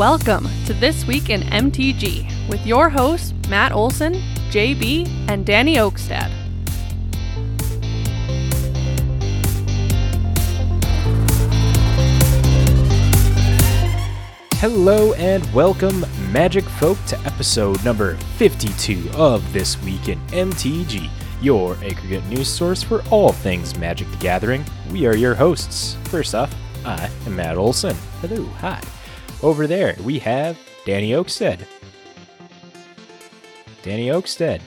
Welcome to This Week in MTG with your hosts, Matt Olson, JB, and Danny Oakstad. Hello and welcome, Magic Folk, to episode number 52 of This Week in MTG, your aggregate news source for all things Magic the Gathering. We are your hosts. First off, I am Matt Olson. Hello, hi. Over there, we have Danny Oakstead. Danny Oakstead.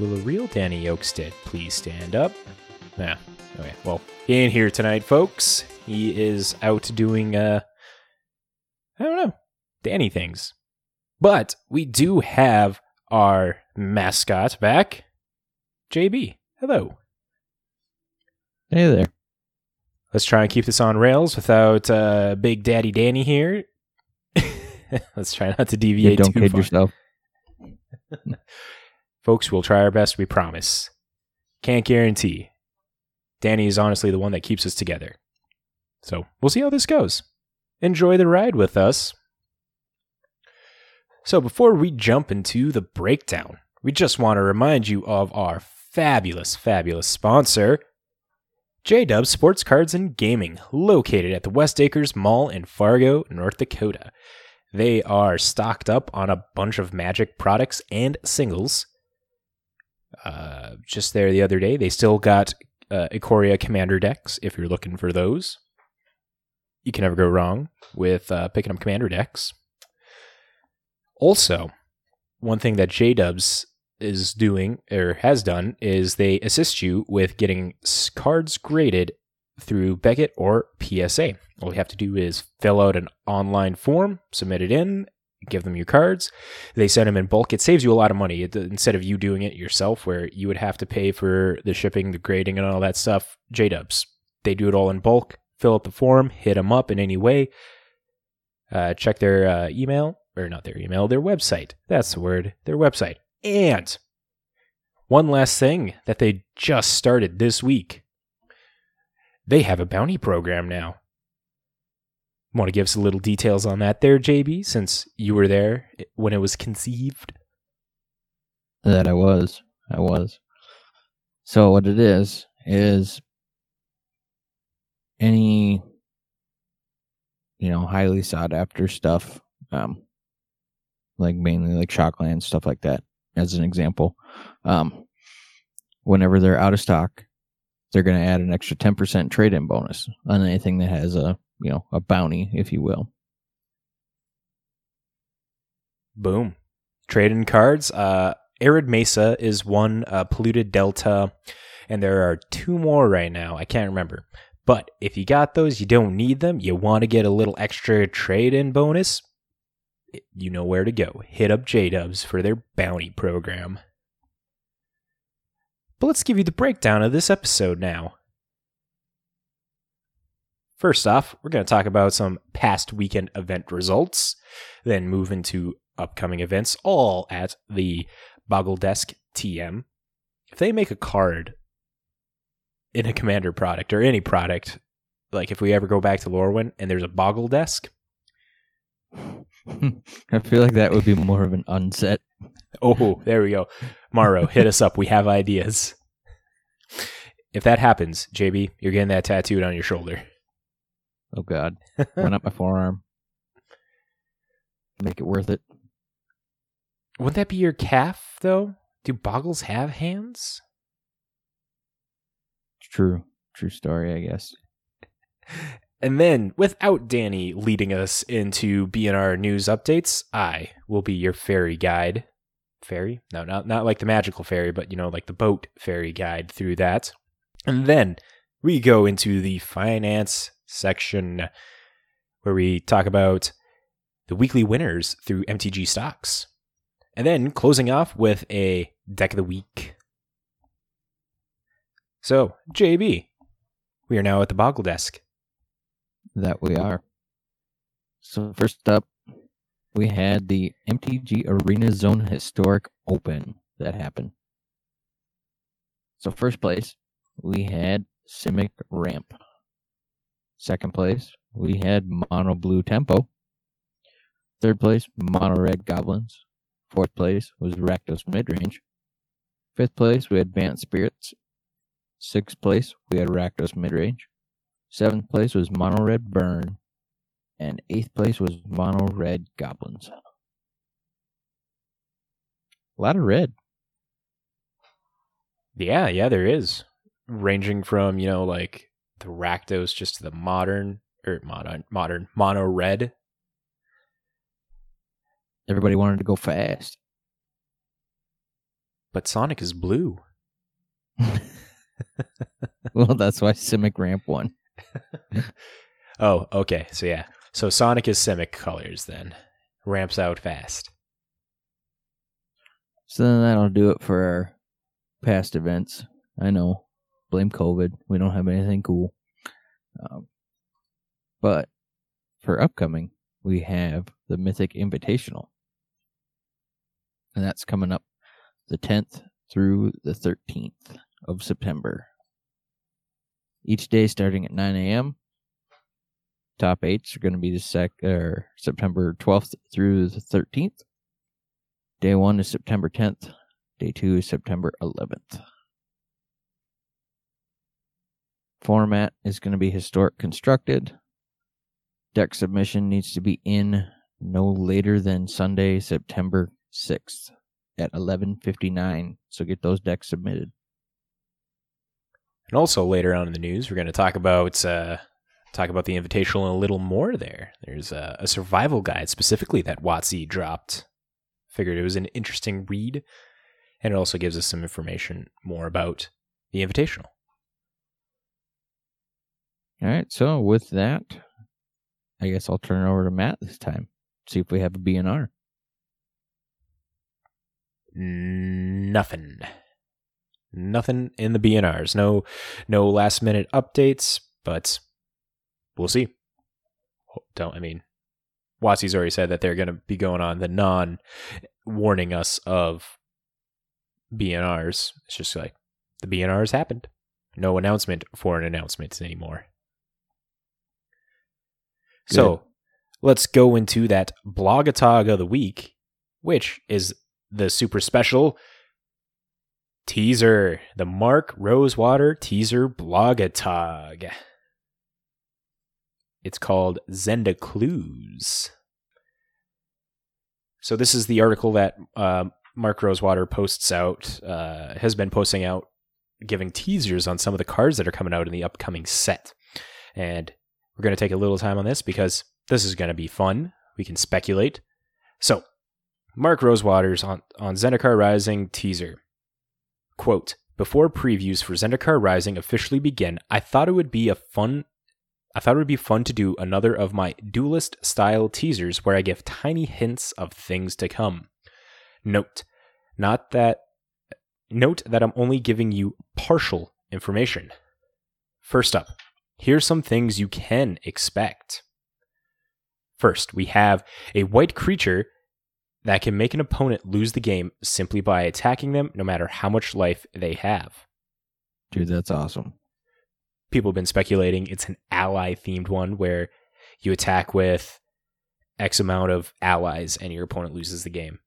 Will a real Danny Oakstead please stand up? Nah. Okay. Well, he ain't here tonight, folks. He is out doing uh I don't know, Danny things. But we do have our mascot back. JB. Hello. Hey there. Let's try and keep this on rails without uh, Big Daddy Danny here. Let's try not to deviate Yeah, don't too kid far. yourself. Folks, we'll try our best, we promise. Can't guarantee. Danny is honestly the one that keeps us together. So we'll see how this goes. Enjoy the ride with us. So before we jump into the breakdown, we just want to remind you of our fabulous, fabulous sponsor, J Dub Sports Cards and Gaming, located at the West Acres Mall in Fargo, North Dakota. They are stocked up on a bunch of Magic products and singles. Uh, just there the other day, they still got uh, Ikoria Commander decks if you're looking for those. You can never go wrong with uh, picking up Commander decks. Also, one thing that J Dubs is doing or has done is they assist you with getting cards graded through Beckett or PSA. All you have to do is fill out an online form, submit it in, give them your cards. They send them in bulk. It saves you a lot of money instead of you doing it yourself, where you would have to pay for the shipping, the grading, and all that stuff. J Dubs, they do it all in bulk. Fill out the form, hit them up in any way. Uh, check their uh, email, or not their email, their website. That's the word, their website. And one last thing that they just started this week they have a bounty program now. Want to give us a little details on that there, JB, since you were there when it was conceived? That I was. I was. So what it is is any you know highly sought after stuff, um, like mainly like Shockland stuff like that, as an example. Um, whenever they're out of stock, they're going to add an extra ten percent trade in bonus on anything that has a you know a bounty, if you will. Boom. Trade in cards. Uh, Arid Mesa is one, uh, Polluted Delta, and there are two more right now. I can't remember. But if you got those, you don't need them, you want to get a little extra trade in bonus, you know where to go. Hit up J Dubs for their bounty program. But let's give you the breakdown of this episode now. First off, we're going to talk about some past weekend event results, then move into upcoming events, all at the Boggle Desk TM. If they make a card in a commander product or any product, like if we ever go back to Lorwyn and there's a Boggle Desk, I feel like that would be more of an unset. oh, there we go. Maro, hit us up. We have ideas. If that happens, JB, you're getting that tattooed on your shoulder. Oh God, went up my forearm. Make it worth it. Wouldn't that be your calf, though? Do boggles have hands? True, true story, I guess. And then, without Danny leading us into BNR news updates, I will be your fairy guide. Fairy? No, not not like the magical fairy, but you know, like the boat ferry guide through that. And then we go into the finance section where we talk about the weekly winners through MTG stocks. And then closing off with a deck of the week. So, JB, we are now at the Boggle Desk. That we are. So first up, we had the MTG Arena Zone Historic Open that happened. So first place, we had Simic Ramp. Second place, we had Mono Blue Tempo. Third place, Mono Red Goblins. Fourth place was Rakdos Midrange. Fifth place, we had Bant Spirits. Sixth place, we had Rakdos Midrange. Seventh place was Mono Red Burn. And eighth place was Mono Red Goblins. A lot of red. Yeah, yeah, there is. Ranging from, you know, like the Rakdos just to the modern or modern modern mono red. Everybody wanted to go fast. But Sonic is blue. well, that's why Simic Ramp won. oh, okay. So yeah. So Sonic is Simic colors then. Ramps out fast. So then that'll do it for our past events. I know. Blame COVID. We don't have anything cool. Um, but for upcoming, we have the Mythic Invitational. And that's coming up the 10th through the 13th of September. Each day starting at 9 a.m. Top eights are going to be the sec or September 12th through the 13th. Day one is September 10th. Day two is September 11th. Format is going to be historic constructed. Deck submission needs to be in no later than Sunday, September 6th at 11:59. So get those decks submitted. And also later on in the news, we're going to talk about uh, talk about the invitational a little more. There, there's a, a survival guide specifically that WotC dropped. Figured it was an interesting read, and it also gives us some information more about the invitational. All right. So with that, I guess I'll turn it over to Matt this time. See if we have a BNR. Nothing. Nothing in the BNRs. No no last minute updates, but we'll see. Don't I mean WotC's already said that they're going to be going on the non warning us of BNRs. It's just like the BNRs happened. No announcement for an announcement anymore. Good. So let's go into that blog blogatog of the week, which is the super special teaser, the Mark Rosewater teaser blogatog. It's called Zenda Clues. So this is the article that uh, Mark Rosewater posts out, uh, has been posting out, giving teasers on some of the cards that are coming out in the upcoming set. And we're going to take a little time on this because this is going to be fun. We can speculate. So, Mark Rosewater's on, on Zendikar Rising teaser. Quote, before previews for Zendikar Rising officially begin, I thought it would be a fun I thought it would be fun to do another of my duelist style teasers where I give tiny hints of things to come. Note, not that note that I'm only giving you partial information. First up, here's some things you can expect. First, we have a white creature that can make an opponent lose the game simply by attacking them no matter how much life they have. Dude, that's awesome people have been speculating it's an ally themed one where you attack with X amount of allies and your opponent loses the game.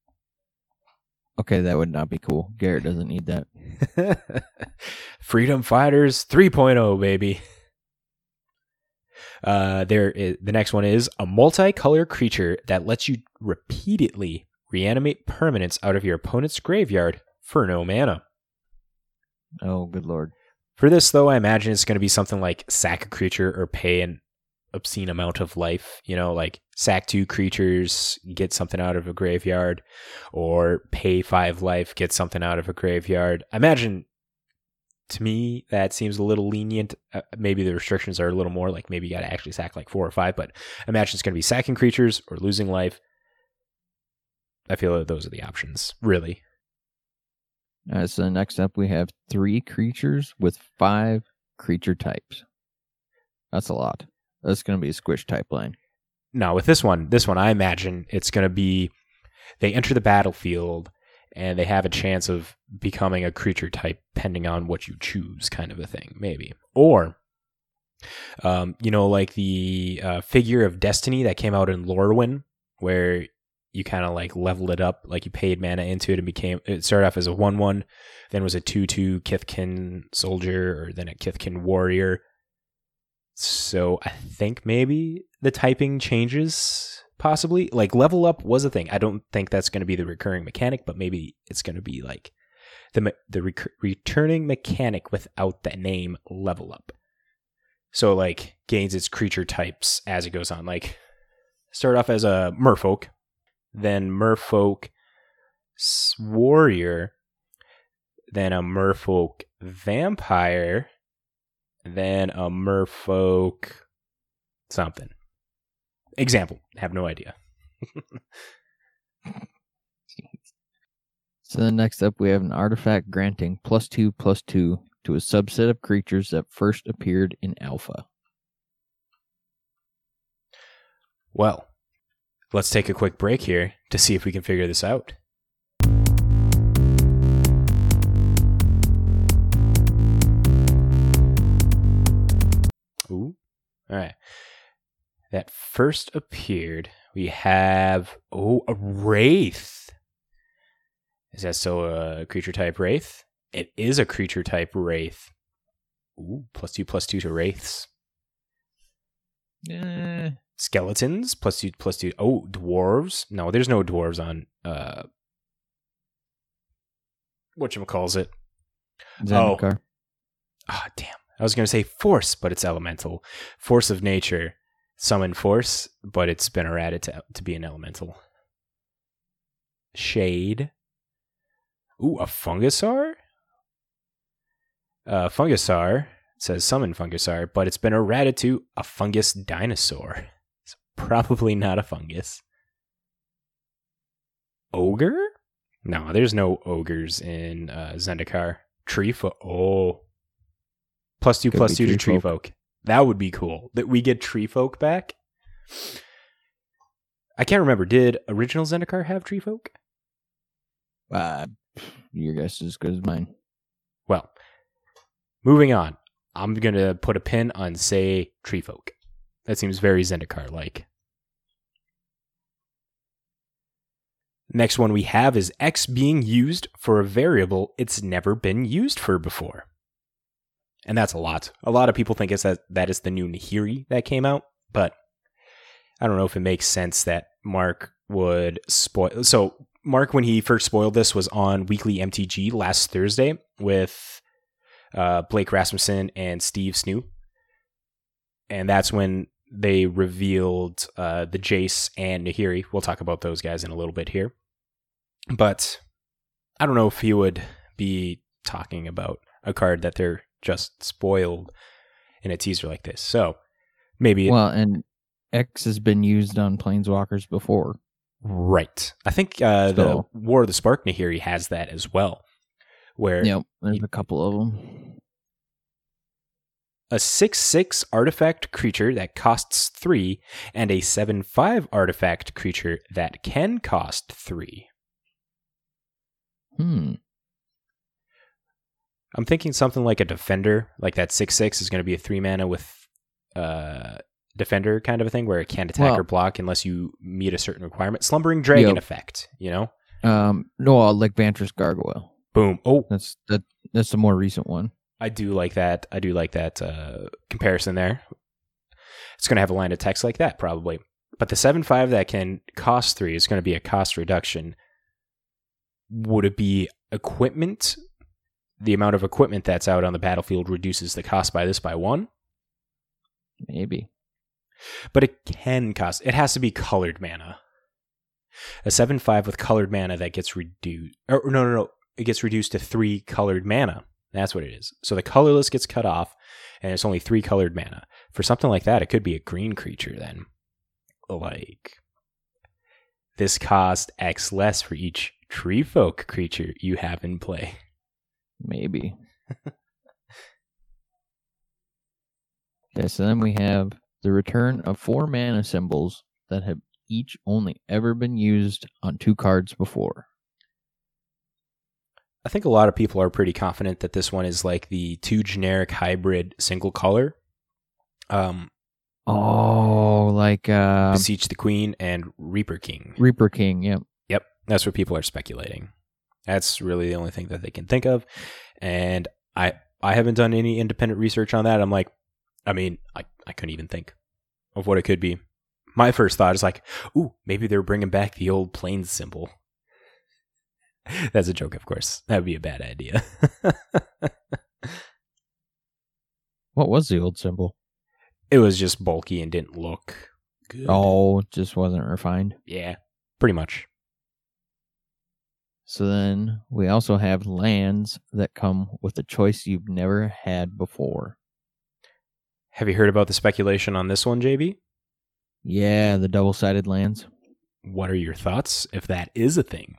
Okay, that would not be cool. Garrett doesn't need that. Freedom Fighters 3.0, baby. Uh, there is, the next one is a multicolor creature that lets you repeatedly reanimate permanents out of your opponent's graveyard for no mana. Oh, good lord. For this, though, I imagine it's going to be something like sack a creature or pay an obscene amount of life. You know, like sack two creatures, get something out of a graveyard, or pay five life, get something out of a graveyard. I imagine to me that seems a little lenient. Uh, maybe the restrictions are a little more like maybe you got to actually sack like four or five, but imagine it's going to be sacking creatures or losing life. I feel that those are the options, really. Uh, so next up, we have three creatures with five creature types. That's a lot. That's going to be a squish type line. Now with this one, this one, I imagine it's going to be they enter the battlefield and they have a chance of becoming a creature type depending on what you choose, kind of a thing, maybe. Or Um, you know, like the uh, figure of destiny that came out in Lorwyn, where you kind of like leveled it up, like you paid mana into it and became. It started off as a one-one, then was a two-two Kithkin soldier, or then a Kithkin warrior. So I think maybe the typing changes possibly. Like level up was a thing. I don't think that's going to be the recurring mechanic, but maybe it's going to be like the the rec- returning mechanic without the name level up. So like gains its creature types as it goes on. Like start off as a merfolk, then merfolk warrior, then a merfolk vampire, then a merfolk something. Example, have no idea. So then next up, we have an artifact granting plus two plus two to a subset of creatures that first appeared in Alpha. Well, let's take a quick break here to see if we can figure this out. Ooh. All right. That first appeared, we have oh, a wraith. Is that still a creature type wraith? It is a creature type wraith. Ooh, plus two plus two to wraiths. Eh, skeletons plus two plus two. Oh, dwarves. No, there's no dwarves on uh what you calls it. Zendikar. Ah, damn. I was gonna say force, but it's elemental. Force of nature. Summon force, but it's been errated to to be an elemental. Shade. Ooh, a fungusaur? Uh fungusaur says summon fungusaur, but it's been errated to a fungus dinosaur. Probably not a fungus. Ogre? No, there's no ogres in uh, Zendikar. Tree folk. Oh. Plus two, plus two to tree tree folk. folk. That would be cool. That we get tree folk back. I can't remember. Did original Zendikar have tree folk? Uh, your guess is as good as mine. Well, moving on. I'm going to put a pin on, say, tree folk. That seems very Zendikar like. Next one we have is X being used for a variable it's never been used for before. And that's a lot. A lot of people think it's that that is the new Nahiri that came out, but I don't know if it makes sense that Mark would spoil. So Mark, when he first spoiled this, was on Weekly MTG last Thursday with uh, Blake Rasmussen and Steve Snoo, and that's when they revealed uh, the Jace and Nahiri. We'll talk about those guys in a little bit here, but I don't know if he would be talking about a card that they're just spoiled in a teaser like this. So maybe Well, and X has been used on Planeswalkers before. right. I think uh, the War of the Spark Nahiri has that as well, where Yep, there's a couple of them. a 6 6 artifact creature that costs 3 and a 7 5 artifact creature that can cost 3. Hmm. I'm thinking something like a defender, like that 6 6 is going to be a 3 mana with uh defender kind of a thing where it can't attack Well- or block unless you meet a certain requirement. Slumbering Dragon Yep. effect, you know? Um, no, like Vantress Gargoyle. Boom. Oh, That's that. That's the more recent one. I do like that. I do like that uh, comparison there. It's going to have a line of text like that probably. But the 7 5 that can cost 3 is going to be a cost reduction. Would it be equipment? The amount of equipment that's out on the battlefield reduces the cost by this by 1, Maybe. but it can cost. It has to be colored mana. A 7 5 with colored mana that gets reduced. Or, no, no, no. It gets reduced to 3 colored mana. That's what it is. So the colorless gets cut off, and it's only three colored mana. For something like that, it could be a green creature then. Like, this cost X less for each tree folk creature you have in play. Maybe. okay, so then we have the return of four mana symbols that have each only ever been used on two cards before. I think a lot of people are pretty confident that this one is like the two generic hybrid single color. Um, Oh, like uh, Beseech the Queen and Reaper King. Reaper King. Yep. Yep, that's what people are speculating. That's really the only thing that they can think of, and I I haven't done any independent research on that. I'm like, I mean, I I couldn't even think of what it could be. My first thought is like, ooh, maybe they're bringing back the old planes symbol. That's a joke, of course. That would be a bad idea. What was the old symbol? It was just bulky and didn't look good. Oh, just wasn't refined. yeah, pretty much. So then we also have lands that come with a choice you've never had before. Have you heard about the speculation on this one, JB? Yeah, the double sided lands. What are your thoughts if that is a thing?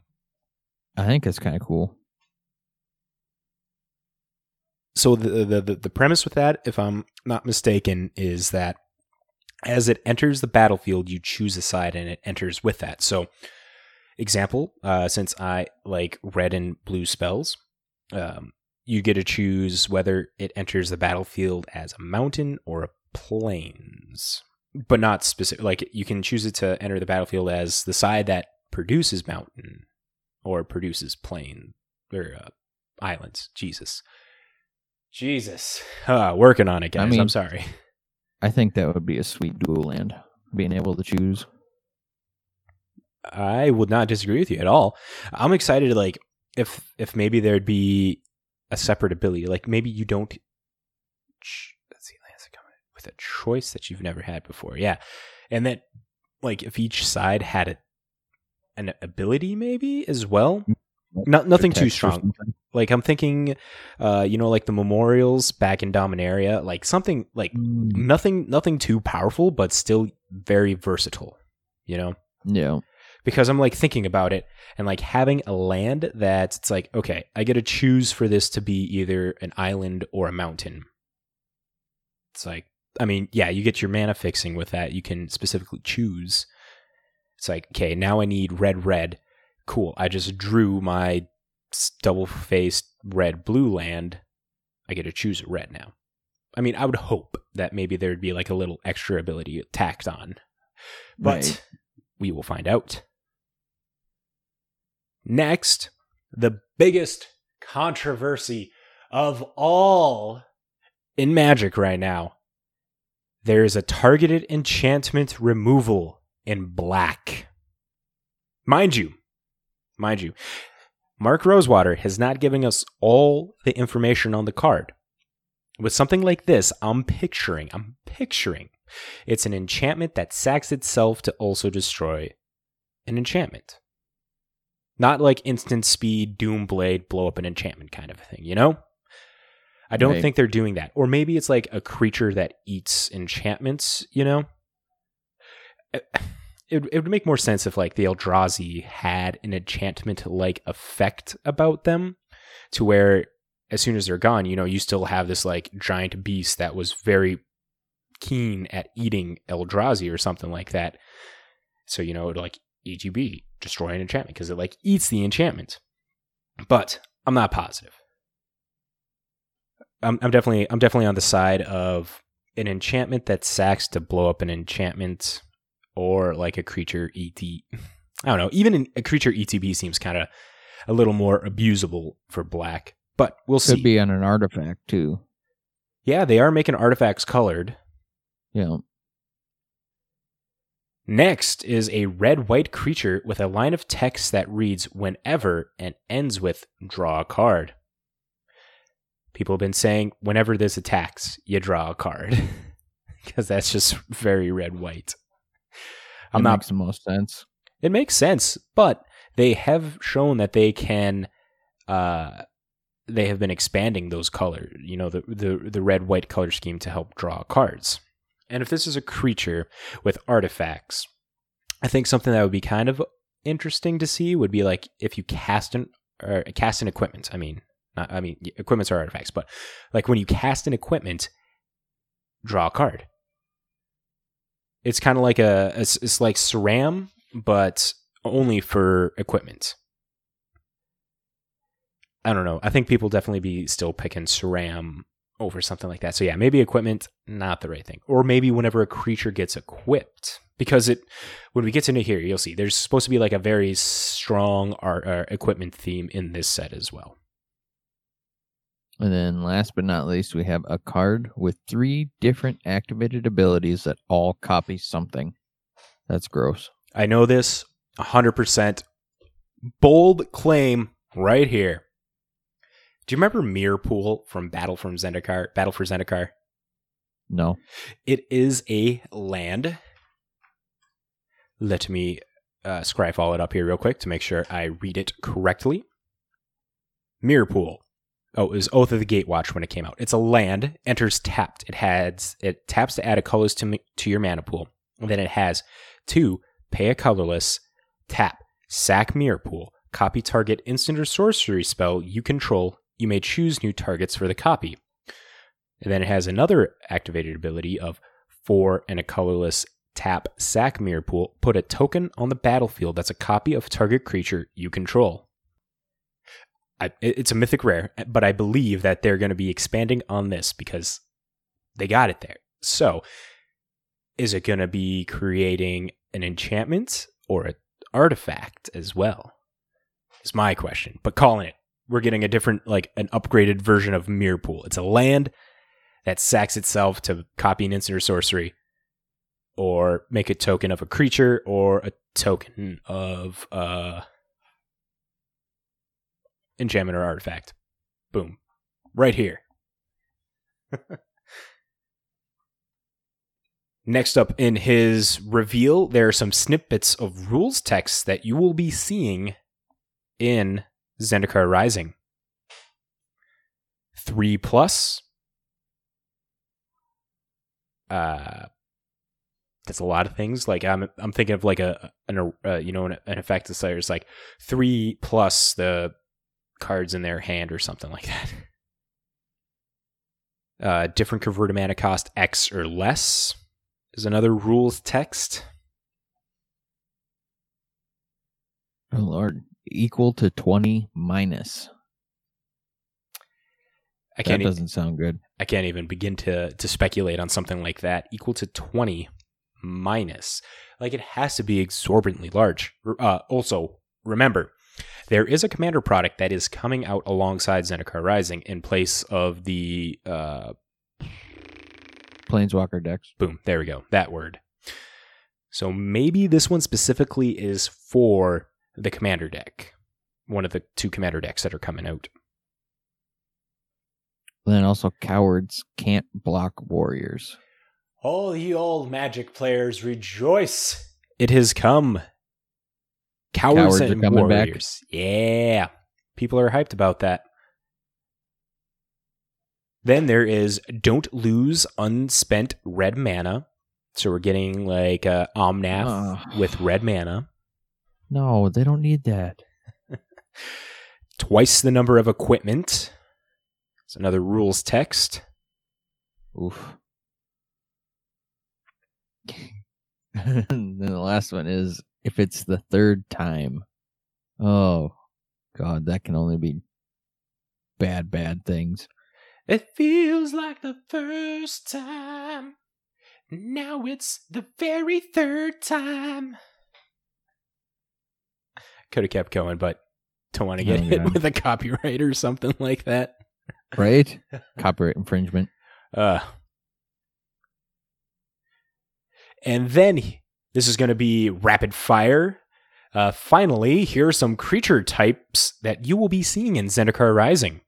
I think it's kind of cool. So the, the the premise with that, if I'm not mistaken, is that as it enters the battlefield, you choose a side, and it enters with that. So, example, uh, since I like red and blue spells, um, you get to choose whether it enters the battlefield as a mountain or a plains, but not specific. Like you can choose it to enter the battlefield as the side that produces mountain or produces plain or uh, islands. Jesus. Jesus. Uh, working on it, I guys. mean- I'm sorry. I think that would be a sweet dual land, being able to choose. I would not disagree with you at all. I'm excited to, like if if maybe there'd be a separate ability. Like maybe you don't let's see, lands that come with a choice that you've never had before. Yeah. And that like if each side had a an ability maybe as well. Not nothing too strong. Like I'm thinking uh you know like the memorials back in Dominaria, like something like Mm, nothing nothing too powerful but still very versatile, you know? Yeah. because I'm like thinking about it and like having a land that it's like, okay, I get to choose for this to be either an island or a mountain. It's like, I mean, yeah, you get your mana fixing with that. You can specifically choose. It's like, okay, now I need red, red. Cool. I just drew my double faced red blue land. I get to choose red now. I mean, I would hope that maybe there'd be like a little extra ability tacked on, but Right. we will find out. Next, the biggest controversy of all in Magic right now. There is a targeted enchantment removal in black. Mind you, mind you, Mark Rosewater has not given us all the information on the card. With something like this, I'm picturing, I'm picturing it's an enchantment that sacks itself to also destroy an enchantment. Not like instant speed, doom blade, blow up an enchantment kind of a thing, you know? I don't Right. think they're doing that. Or maybe it's like a creature that eats enchantments, you know? It, it, it would make more sense if like the Eldrazi had an enchantment like effect about them to where as soon as they're gone, you know, you still have this like giant beast that was very keen at eating Eldrazi or something like that. So, you know, it'd like ETB, destroy an enchantment, because it like eats the enchantment. But I'm not positive. I'm, I'm definitely I'm definitely on the side of an enchantment that sacks to blow up an enchantment or like a creature ET. I don't know. Even a creature ETB seems kind of a little more abusable for black, but we'll Could see. Could be on an artifact too. Yeah, they are making artifacts colored. Yeah. Next is a red white creature with a line of text that reads whenever and ends with draw a card. People have been saying whenever this attacks, you draw a card. Because that's just very red white. I'm It not makes the most sense. it makes sense, but they have shown that they can uh they have been expanding those colors, you know, the the the red white color scheme to help draw cards. And if this is a creature with artifacts, I think something that would be kind of interesting to see would be like if you cast an or cast an equipment. I mean, not, I mean equipments are artifacts, but like when you cast an equipment, draw a card. It's kind of like a it's, it's like Sram, but only for equipment. I don't know. I think people definitely be still picking Sram over something like that. So yeah, maybe equipment not the right thing, or maybe whenever a creature gets equipped, because it when we get into here, you'll see there's supposed to be like a very strong art uh, equipment theme in this set as well. And then last but not least, we have a card with three different activated abilities that all copy something. That's gross. I know this 100%. Bold claim right here. Do you remember Mirror Pool from Battle from Zendikar? Battle for Zendikar? No. It is a land. Let me uh, scryfall it up here real quick to make sure I read it correctly. Mirror Pool. Oh, it was Oath of the Gatewatch when it came out. It's a land, enters tapped. It has it taps to add a colorless to, to your mana pool. And then it has two, pay a colorless, tap, sack mirror pool, copy target instant or sorcery spell you control. You may choose new targets for the copy. And then it has another activated ability of four and a colorless tap sack mirror pool. Put a token on the battlefield that's a copy of target creature you control. I, it's a mythic rare, but I believe that they're going to be expanding on this because they got it there. So, is it going to be creating an enchantment or an artifact as well? Is my question. But calling it, we're getting a different, like an upgraded version of Mirror Pool. It's a land that sacks itself to copy an instant or sorcery, or make a token of a creature, or a token of uh enchantment or artifact. Boom. Right here. Next up in his reveal, there are some snippets of rules text that you will be seeing in Zendikar Rising. Three plus. Uh, that's a lot of things. Like I'm, I'm thinking of like a, an, uh, you know, an, an effect that's like three plus the cards in their hand or something like that. Uh, different converted mana cost X or less is another rules text. Oh lord, equal to twenty minus. I can't. That doesn't e- sound good. I can't even begin to to speculate on something like that. Equal to twenty minus, like it has to be exorbitantly large. Uh, also, remember there is a commander product that is coming out alongside Zendikar Rising in place of the uh, Planeswalker decks. Boom, there we go. That word. So maybe this one specifically is for the commander deck, one of the two commander decks that are coming out. then also, cowards can't block warriors. All ye old magic players rejoice! It has come. Cowards, Cowards and Warriors. Back. Yeah. People are hyped about that. Then there is Don't Lose Unspent Red Mana. So we're getting like uh, Omnath uh, with red mana. No, they don't need that. Twice the number of equipment. It's another rules text. Oof. then the last one is if it's the third time. Oh, God, that can only be bad, bad things. It feels like the first time. Now it's the very third time. Could have kept going, but don't want to get oh, hit with a copyright or something like that. Right? Copyright infringement. Uh. And then this is going to be rapid fire. Uh, finally, here are some creature types that you will be seeing in Zendikar Rising.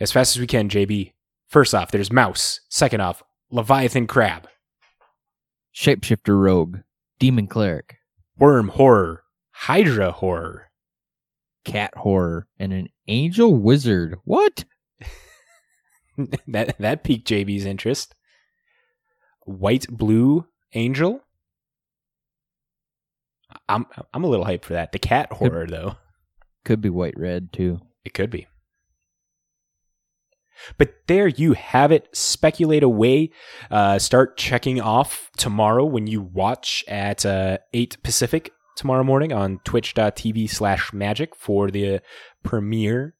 As fast as we can, JB. First off, there's Mouse. Second off, Leviathan Crab. Shapeshifter Rogue. Demon Cleric. Worm Horror. Hydra Horror. Cat Horror. And an Angel Wizard. What? that that piqued JB's interest. White Blue Angel. I'm I'm a little hyped for that. The cat horror though. Could be white red too. It could be. But there you have it. Speculate away. Uh, start checking off tomorrow when you watch at uh, 8 Pacific tomorrow morning on twitch.tv slash magic for the premiere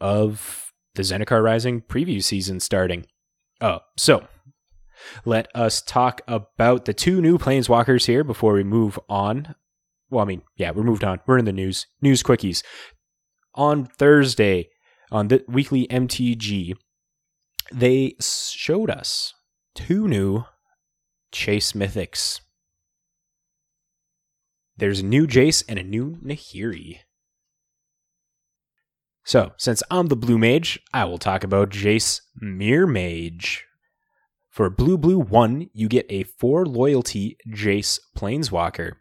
of the Zendikar Rising preview season starting. Oh, so let us talk about the two new planeswalkers here before we move on. Well, I mean, yeah, we're moved on. We're in the news. News quickies. On Thursday, on the weekly MTG, they showed us two new Chase Mythics. There's a new Jace and a new Nahiri. So, since I'm the Blue Mage, I will talk about Jace Mirror Mage. For Blue Blue 1, you get a 4 loyalty Jace Planeswalker.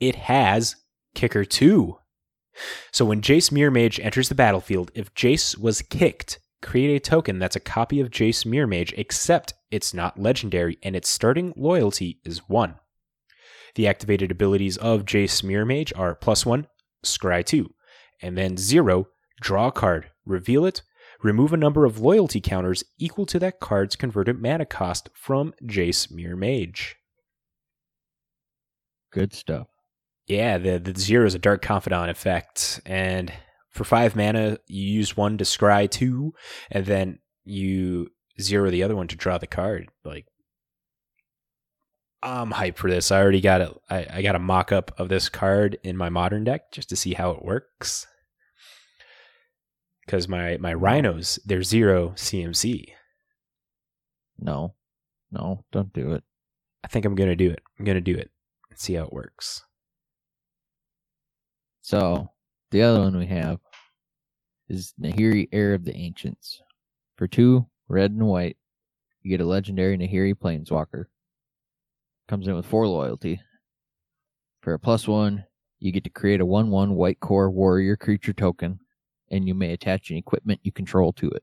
It has Kicker 2. So when Jace Mirror Mage enters the battlefield, if Jace was kicked, create a token that's a copy of Jace Mirror Mage, except it's not legendary and its starting loyalty is 1. The activated abilities of Jace Mirror Mage are plus 1, Scry 2, and then 0, draw a card, reveal it, remove a number of loyalty counters equal to that card's converted mana cost from Jace Mirror Mage. Good stuff. Yeah, the, the 0 is a Dark Confidant effect, and for 5 mana, you use one to scry 2, and then you zero the other one to draw the card. Like, I'm hyped for this. I already got it. I, I got a mock up of this card in my modern deck just to see how it works. Because my my rhinos, they're zero CMC. No, no, don't do it. I think I'm gonna do it. I'm gonna do it. and see how it works. So the other one we have is Nahiri, Heir of the Ancients. For two, red and white, you get a legendary Nahiri Planeswalker. Comes in with four loyalty. For a plus one, you get to create a 1 1 white Kor warrior creature token, and you may attach an equipment you control to it.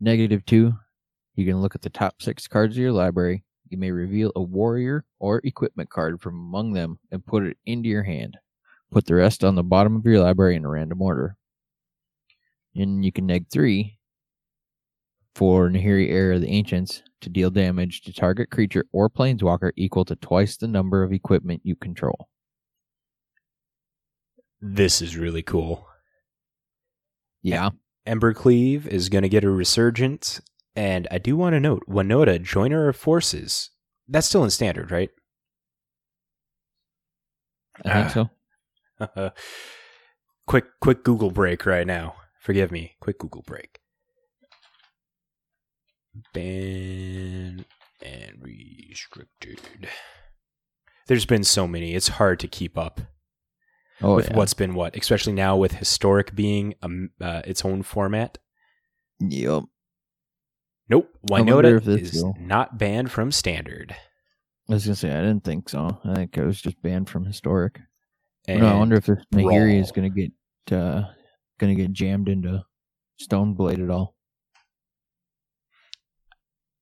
Negative two, you can look at the top six cards of your library. You may reveal a warrior or equipment card from among them and put it into your hand. Put the rest on the bottom of your library in a random order. And you can neg three for Nahiri Heir of the Ancients to deal damage to target creature or planeswalker equal to twice the number of equipment you control. This is really cool. Yeah. Embercleave is going to get a resurgence, and I do want to note Winota, Joiner of Forces. That's still in standard, right? I think Ah. so. quick, quick Google break right now. Forgive me. Quick Google break. Ban and restricted. There's been so many. It's hard to keep up Oh, with yeah. what's been what, especially now with historic being um, uh, its own format. Yep. Nope, Winota is will- not banned from standard. I was gonna say I didn't think so. I think it was just banned from historic. And I wonder if this Nahiri is gonna get uh, gonna get jammed into Stoneblade at all.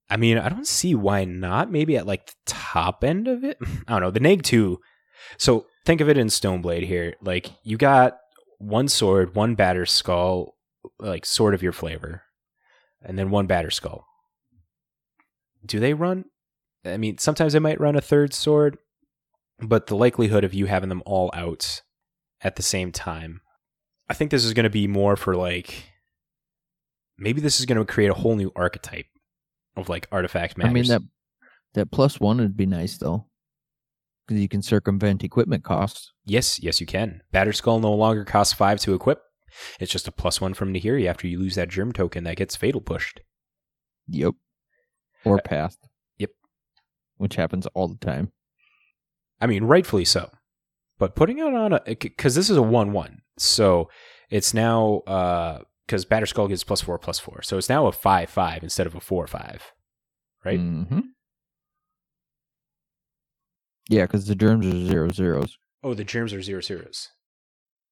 I mean, I don't see why not. Maybe at like the top end of it. I don't know. The Neg 2. So think of it in Stoneblade here. Like you got one sword, one Batterskull, like sword of your flavor, and then one Batterskull. Do they run? I mean, sometimes they might run a third sword, but the likelihood of you having them all out at the same time, I think this is going to be more for like maybe this is going to create a whole new archetype of like artifact matters. I mean that that plus one would be nice though, you can circumvent equipment costs. Yes, yes, you can. Batterskull no longer costs five to equip. It's just a plus one from Nahiri after you lose that germ token that gets fatal pushed. Yep. Or Uh, path. yep. Which happens all the time. I mean, rightfully so. But putting it on a because this is a one one, so it's now because Batterskull gets plus four plus four, so it's now a five five instead of a four five, right? hmm Yeah, because the germs are zero zeros. Oh, the germs are zero zeros.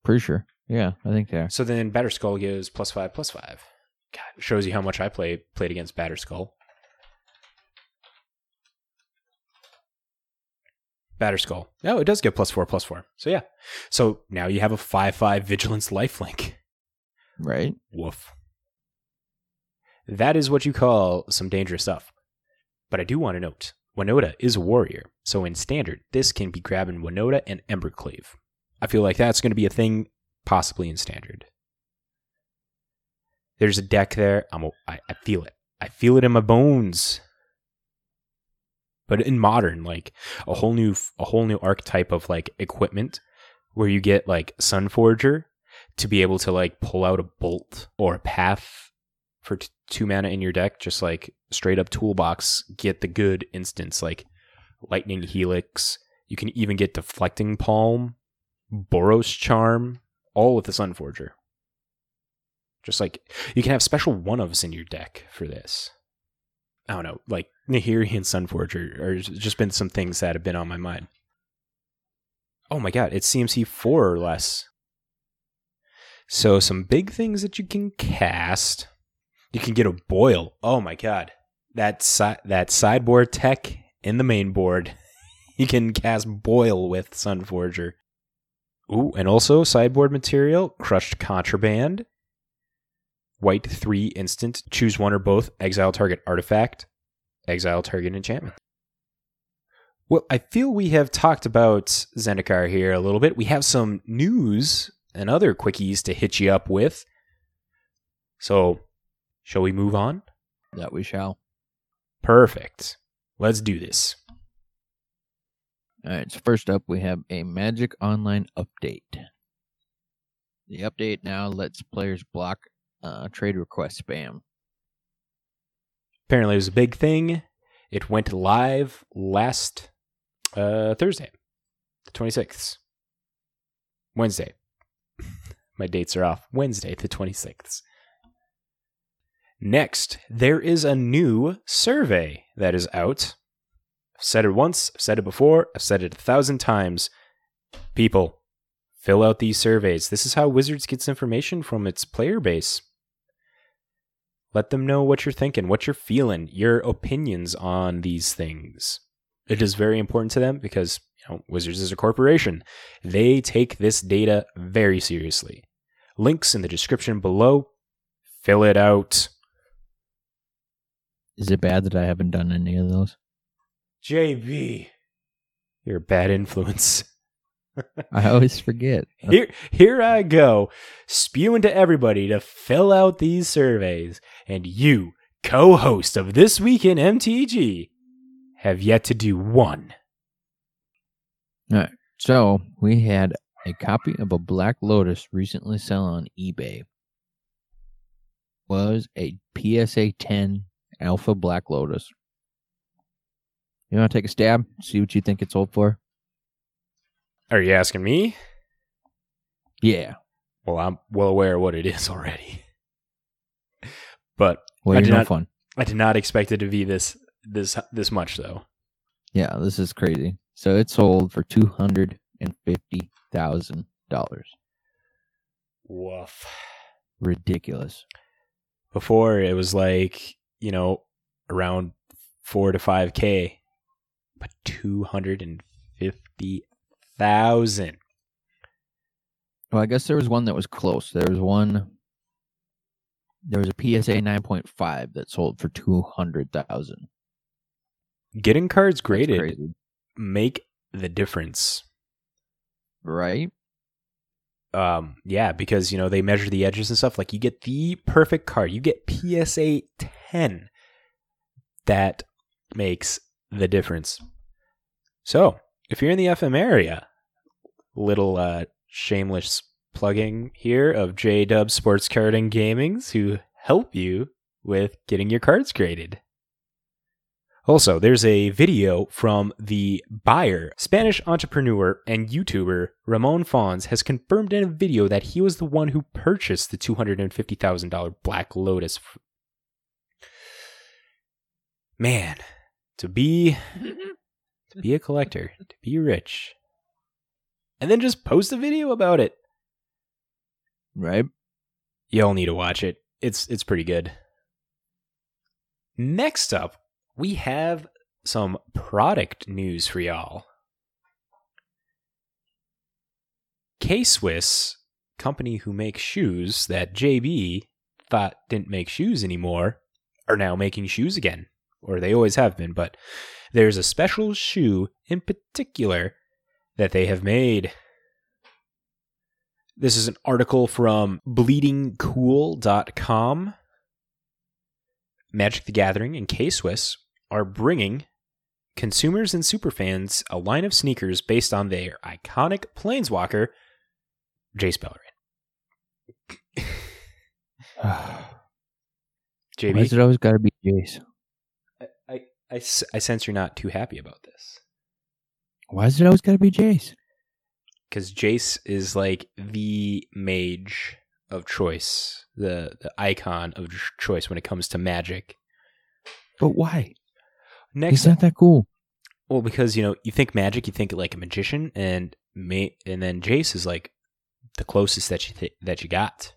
Pretty sure. Yeah, I think they are. So then Batterskull gives plus five plus five. God, it shows you how much I play played against Batterskull. Batter Skull. No, it does get plus four plus four. So yeah. So now you have a five five vigilance lifelink. Right? Woof. That is what you call some dangerous stuff. But I do want to note, Winota is a warrior, so in standard, this can be grabbing Winota and Embercleave. I feel like that's going to be a thing possibly in standard. There's a deck there. I'm a, I, I feel it. I feel it in my bones. But in modern, like a whole new a whole new archetype of like equipment where you get like Sunforger to be able to like pull out a bolt or a path for t- two mana in your deck, just like straight up toolbox, get the good instance like Lightning Helix. You can even get Deflecting Palm, Boros Charm, all with the Sunforger. Just like you can have special one ofs in your deck for this. I don't know, like Nahiri and Sunforger are just been some things that have been on my mind. Oh my god, it's CMC four or less. So some big things that you can cast. You can get a boil. Oh my god, that si- that sideboard tech in the main board. You can cast boil with Sunforger. Ooh, and also sideboard material, crushed contraband, white three instant, choose one or both, exile target artifact, exile target enchantment. Well, I feel we have talked about Zendikar here a little bit. We have some news and other quickies to hit you up with. So, shall we move on? That we shall. Perfect. Let's do this. All right. So first up, we have a Magic Online update. The update now lets players block uh, trade request spam. Apparently, it was a big thing. It went live last uh, Thursday, the 26th. Wednesday. My dates are off. Wednesday, the 26th. Next, there is a new survey that is out. I've said it once, I've said it before, I've said it a thousand times. People, fill out these surveys. This is how Wizards gets information from its player base. Let them know what you're thinking, what you're feeling, your opinions on these things. It is very important to them because you know, Wizards is a corporation. They take this data very seriously. Links in the description below. Fill it out. Is it bad that I haven't done any of those? JB, you're a bad influence. I always forget. Here, here I go, spewing to everybody to fill out these surveys, and you, co-host of this week in MTG, have yet to do one. All right. So we had a copy of a Black Lotus recently sell on eBay. Was a PSA 10 Alpha Black Lotus. You want to take a stab? See what you think it sold for? Are you asking me? Yeah. Well, I'm well aware of what it is already. But Well, I did no not- fun. I did not expect it to be this this this much though. Yeah, this is crazy. So it sold for two hundred and fifty thousand dollars. Woof. Ridiculous. Before it was like, you know, around 4 to 5k, but 250,000. Well, I guess there was one that was close. There was one. There was a PSA nine point five that sold for two hundred thousand. Getting cards graded make the difference. right? Um yeah, because you know, they measure the edges and stuff like you get the perfect card. You get PSA 10. That makes the difference. So, if you're in the FM area, little uh shameless plugging here of J Dub Sports Card and Gamings who help you with getting your cards graded. Also, there's a video from the buyer, Spanish entrepreneur and YouTuber Ramon Fons has confirmed in a video that he was the one who purchased the $250,000 Black Lotus. Man, to be to be a collector, to be rich, and then just post a video about it. Right? Y'all need to watch it. It's it's pretty good. Next up, we have some product news for y'all. K Swiss, company who makes shoes that JB thought didn't make shoes anymore, are now making shoes again. Or they always have been, but there's a special shoe in particular that they have made. This is an article from bleedingcool.com. Magic the Gathering and K Swiss are bringing consumers and superfans a line of sneakers based on their iconic planeswalker, Jace Beleren. Why JB, is it always got to be Jace? I, I, sense you're not too happy about this. Why is it always got to be Jace? Because Jace is like the mage of choice, the, the icon of choice when it comes to magic. But why? Next, He's not that cool. well, because you know you think magic, you think like a magician, and ma- and then Jace is like the closest that you th- that you got.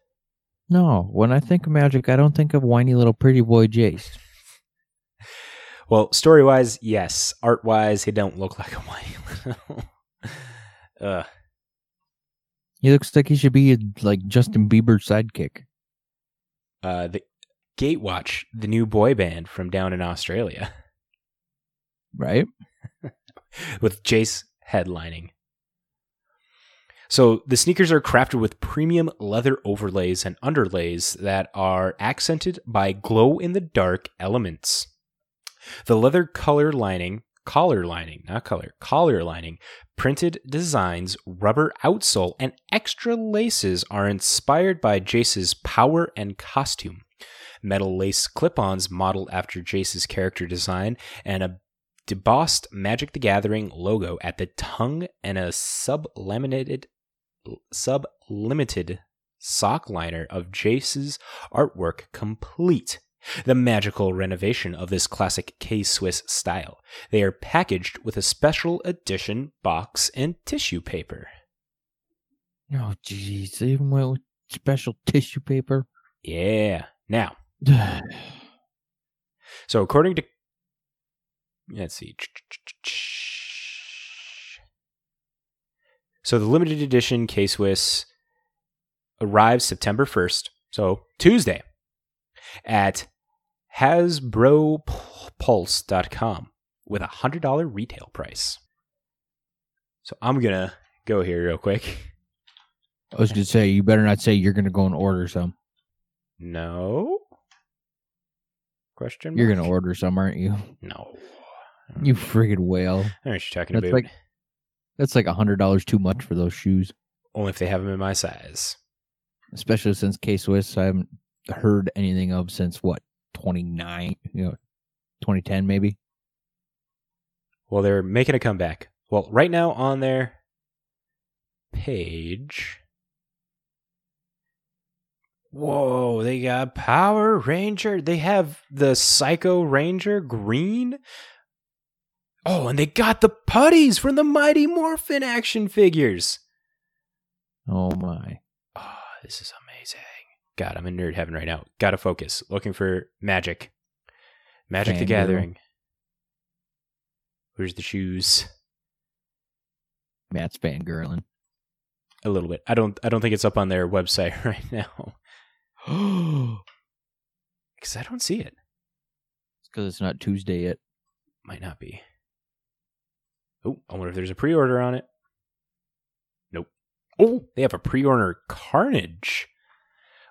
No, when I think of magic, I don't think of whiny little pretty boy Jace. Well, story wise, yes. Art wise, he don't look like a white. uh, He looks like he should be like Justin Bieber's sidekick. uh, the Gatewatch, the new boy band from down in Australia, Right? with Jace headlining. So the sneakers are crafted with premium leather overlays and underlays that are accented by glow in the dark elements. The leather color lining, collar lining, not color, collar lining, printed designs, rubber outsole, and extra laces are inspired by Jace's power and costume. Metal lace clip ons modeled after Jace's character design, and a debossed Magic the Gathering logo at the tongue, and a sublimated, sublimited sock liner of Jace's artwork complete the magical renovation of this classic K Swiss style. They are packaged with a special edition box and tissue paper. Oh, jeez. They even went with special tissue paper. Yeah. Now, so according to let's see. So the limited edition K Swiss arrives September 1st, so Tuesday, at HasbroPulse.com with a $100 retail price. So I'm going to go here real quick. I was going to say, you better not say you're going to go and order some. No? Question You're going to order some, aren't you? No. You friggin' whale. I don't know what you're talking That's about. like that's like a hundred dollars too much for those shoes, Only if they have them in my size. especially since K Swiss I haven't heard anything of since what twenty nine, you know, twenty ten maybe. Well, they're making a comeback. Well, right now on their page. Whoa, they got Power Ranger. They have the Psycho Ranger green. Oh, and they got the putties from the Mighty Morphin action figures. Oh my! Oh, this is. God, I'm in nerd heaven right now. Gotta focus. Looking for magic. Magic the Gathering. Where's the shoes? Matt's fangirling. A little bit. I don't I don't think it's up on their website right now. Because I don't see it. It's because it's not Tuesday yet. Might not be. Oh, I wonder if there's a pre order on it. Nope. Oh, they have a pre order Carnage.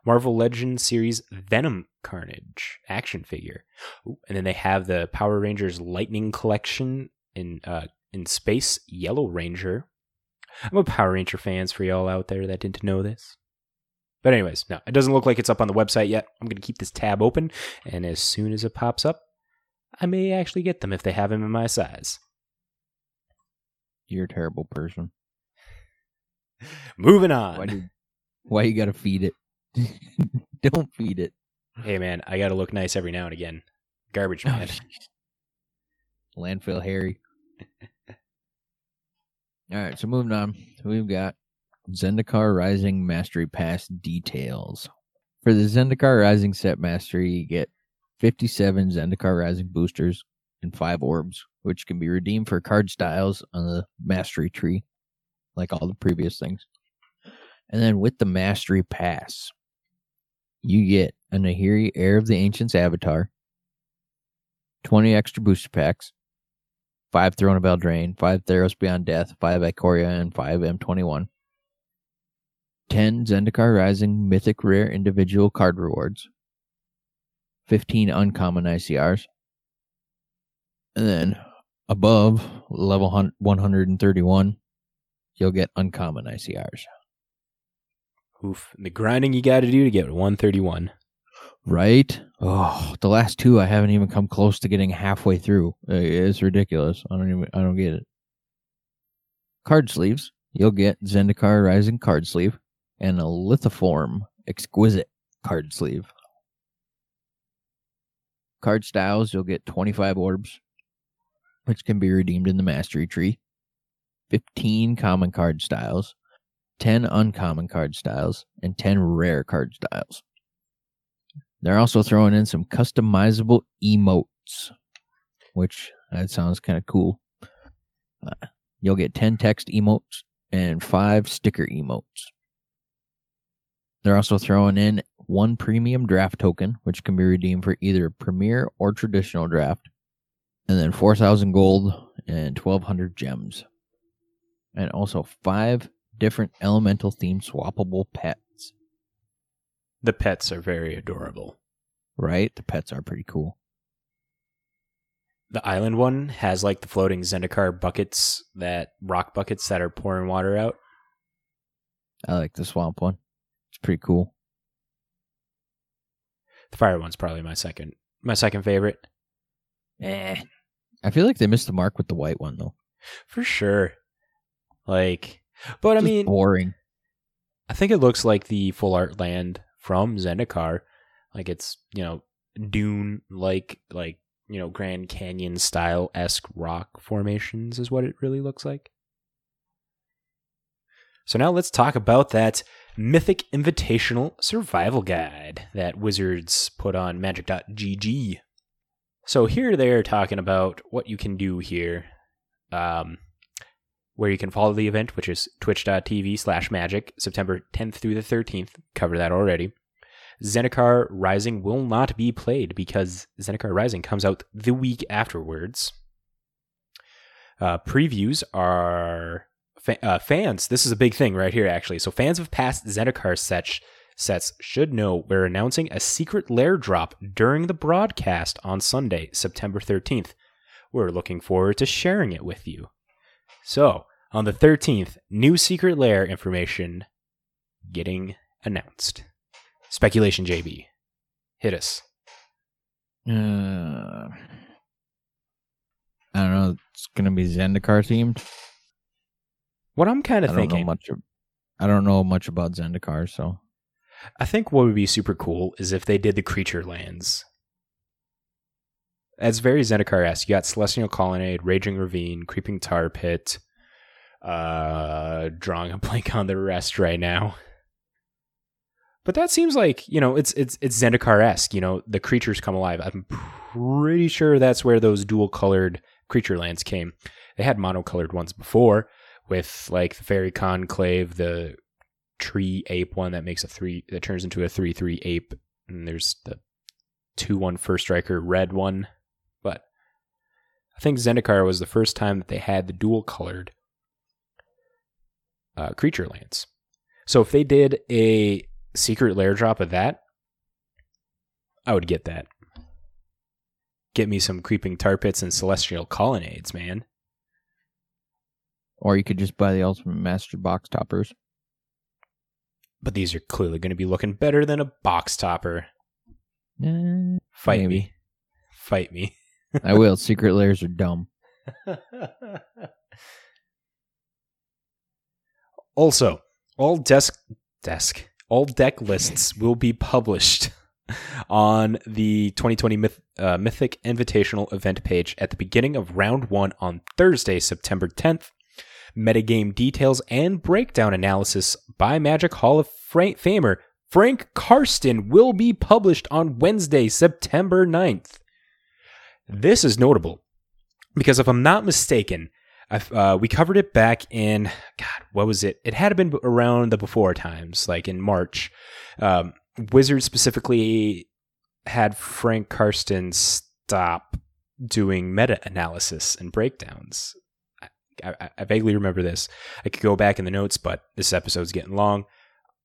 Marvel Legends series Venom Carnage action figure. Ooh, and then they have the Power Rangers Lightning Collection in uh in space Yellow Ranger. I'm a Power Ranger fans for y'all out there that didn't know this. But anyways, no, it doesn't look like it's up on the website yet. I'm gonna keep this tab open, and as soon as it pops up, I may actually get them if they have them in my size. You're a terrible person. Moving on. Why do why you gotta feed it? Don't feed it. Hey man, I gotta look nice every now and again. Garbage oh, man. Landfill Harry. All right, so moving on, we've got Zendikar Rising Mastery Pass details. For the Zendikar Rising set mastery, you get 57 Zendikar Rising boosters and 5 orbs, which can be redeemed for card styles on the mastery tree, like all the previous things. And then with the Mastery Pass, you get a Nahiri Heir of the Ancients avatar, 20 extra booster packs, 5 Throne of Eldraine, 5 Theros Beyond Death, 5 Ikoria, and 5 M21. 10 Zendikar Rising Mythic Rare Individual Card Rewards, 15 Uncommon ICRs, and then above level 131, you'll get Uncommon ICRs. Oof. The grinding you got to do to get 131. Right? Oh, the last two I haven't even come close to getting halfway through. It's ridiculous. I don't even I don't get it. Card sleeves. You'll get Zendikar Rising card sleeve and a Lithoform exquisite card sleeve. Card styles, you'll get 25 orbs, which can be redeemed in the mastery tree. 15 common card styles, 10 uncommon card styles, and 10 rare card styles. They're also throwing in some customizable emotes, which that sounds kind of cool. Uh, you'll get 10 text emotes and 5 sticker emotes. They're also throwing in one premium draft token, which can be redeemed for either premier or traditional draft, and then 4,000 gold and 1,200 gems. And also five different elemental themed swappable pets. The pets are very adorable. Right? The pets are pretty cool. The island one has like the floating Zendikar buckets that rock buckets that are pouring water out. I like the swamp one. It's pretty cool. The fire one's probably my second my second favorite. Eh. I feel like they missed the mark with the white one though. For sure. Like but I mean boring. I think it looks like the full art land from Zendikar. Like it's, you know, dune like like, you know, Grand Canyon style esque rock formations is what it really looks like. So now let's talk about that Mythic Invitational Survival Guide that Wizards put on magic.gg. So here they're talking about what you can do here. Um, where you can follow the event, which is twitch.tv slash magic, September 10th through the 13th. Cover that already. Zendikar Rising will not be played because Zendikar Rising comes out the week afterwards. Uh, previews are fa- uh, fans. This is a big thing right here, actually. So fans of past Zendikar sets sets should know we're announcing a secret lair drop during the broadcast on Sunday, September 13th. We're looking forward to sharing it with you. So, on the 13th, new secret lair information getting announced. Speculation JB. Hit us. Uh, I don't know. It's gonna be Zendikar themed. What I'm kind of I don't thinking. know much. I don't know much about Zendikar, so I think what would be super cool is if they did the creature lands. That's very Zendikar esque. You got Celestial Colonnade, Raging Ravine, Creeping Tar Pit. Uh, drawing a blank on the rest right now. But that seems like you know it's it's it's Zendikar esque. You know the creatures come alive. I'm pretty sure that's where those dual colored creature lands came. They had monocolored ones before with like the Faerie Conclave, the tree ape one that makes a three that turns into a three three ape, and there's the two one first striker red one. But I think Zendikar was the first time that they had the dual colored uh, creature lands. So if they did a secret lair drop of that, I would get that. Get me some creeping tar pits and celestial colonnades, man. or you could just buy the Ultimate Master box toppers. But these are clearly going to be looking better than a box topper. Eh, Fight Maybe. me. Fight me. I will. Secret lairs are dumb. also, all desk desk all deck lists will be published on the 2020 Myth, uh, Mythic Invitational event page at the beginning of round one on Thursday, September 10th. Metagame details and breakdown analysis by Magic Hall of Fra- Famer Frank Karsten will be published on Wednesday, September 9th. This is notable because if I'm not mistaken, uh, we covered it back in God, what was it? It had been around the before times, like in March. Um, Wizards specifically had Frank Karsten stop doing meta analysis and breakdowns. I, I, I vaguely remember this. I could go back in the notes, but this episode's getting long.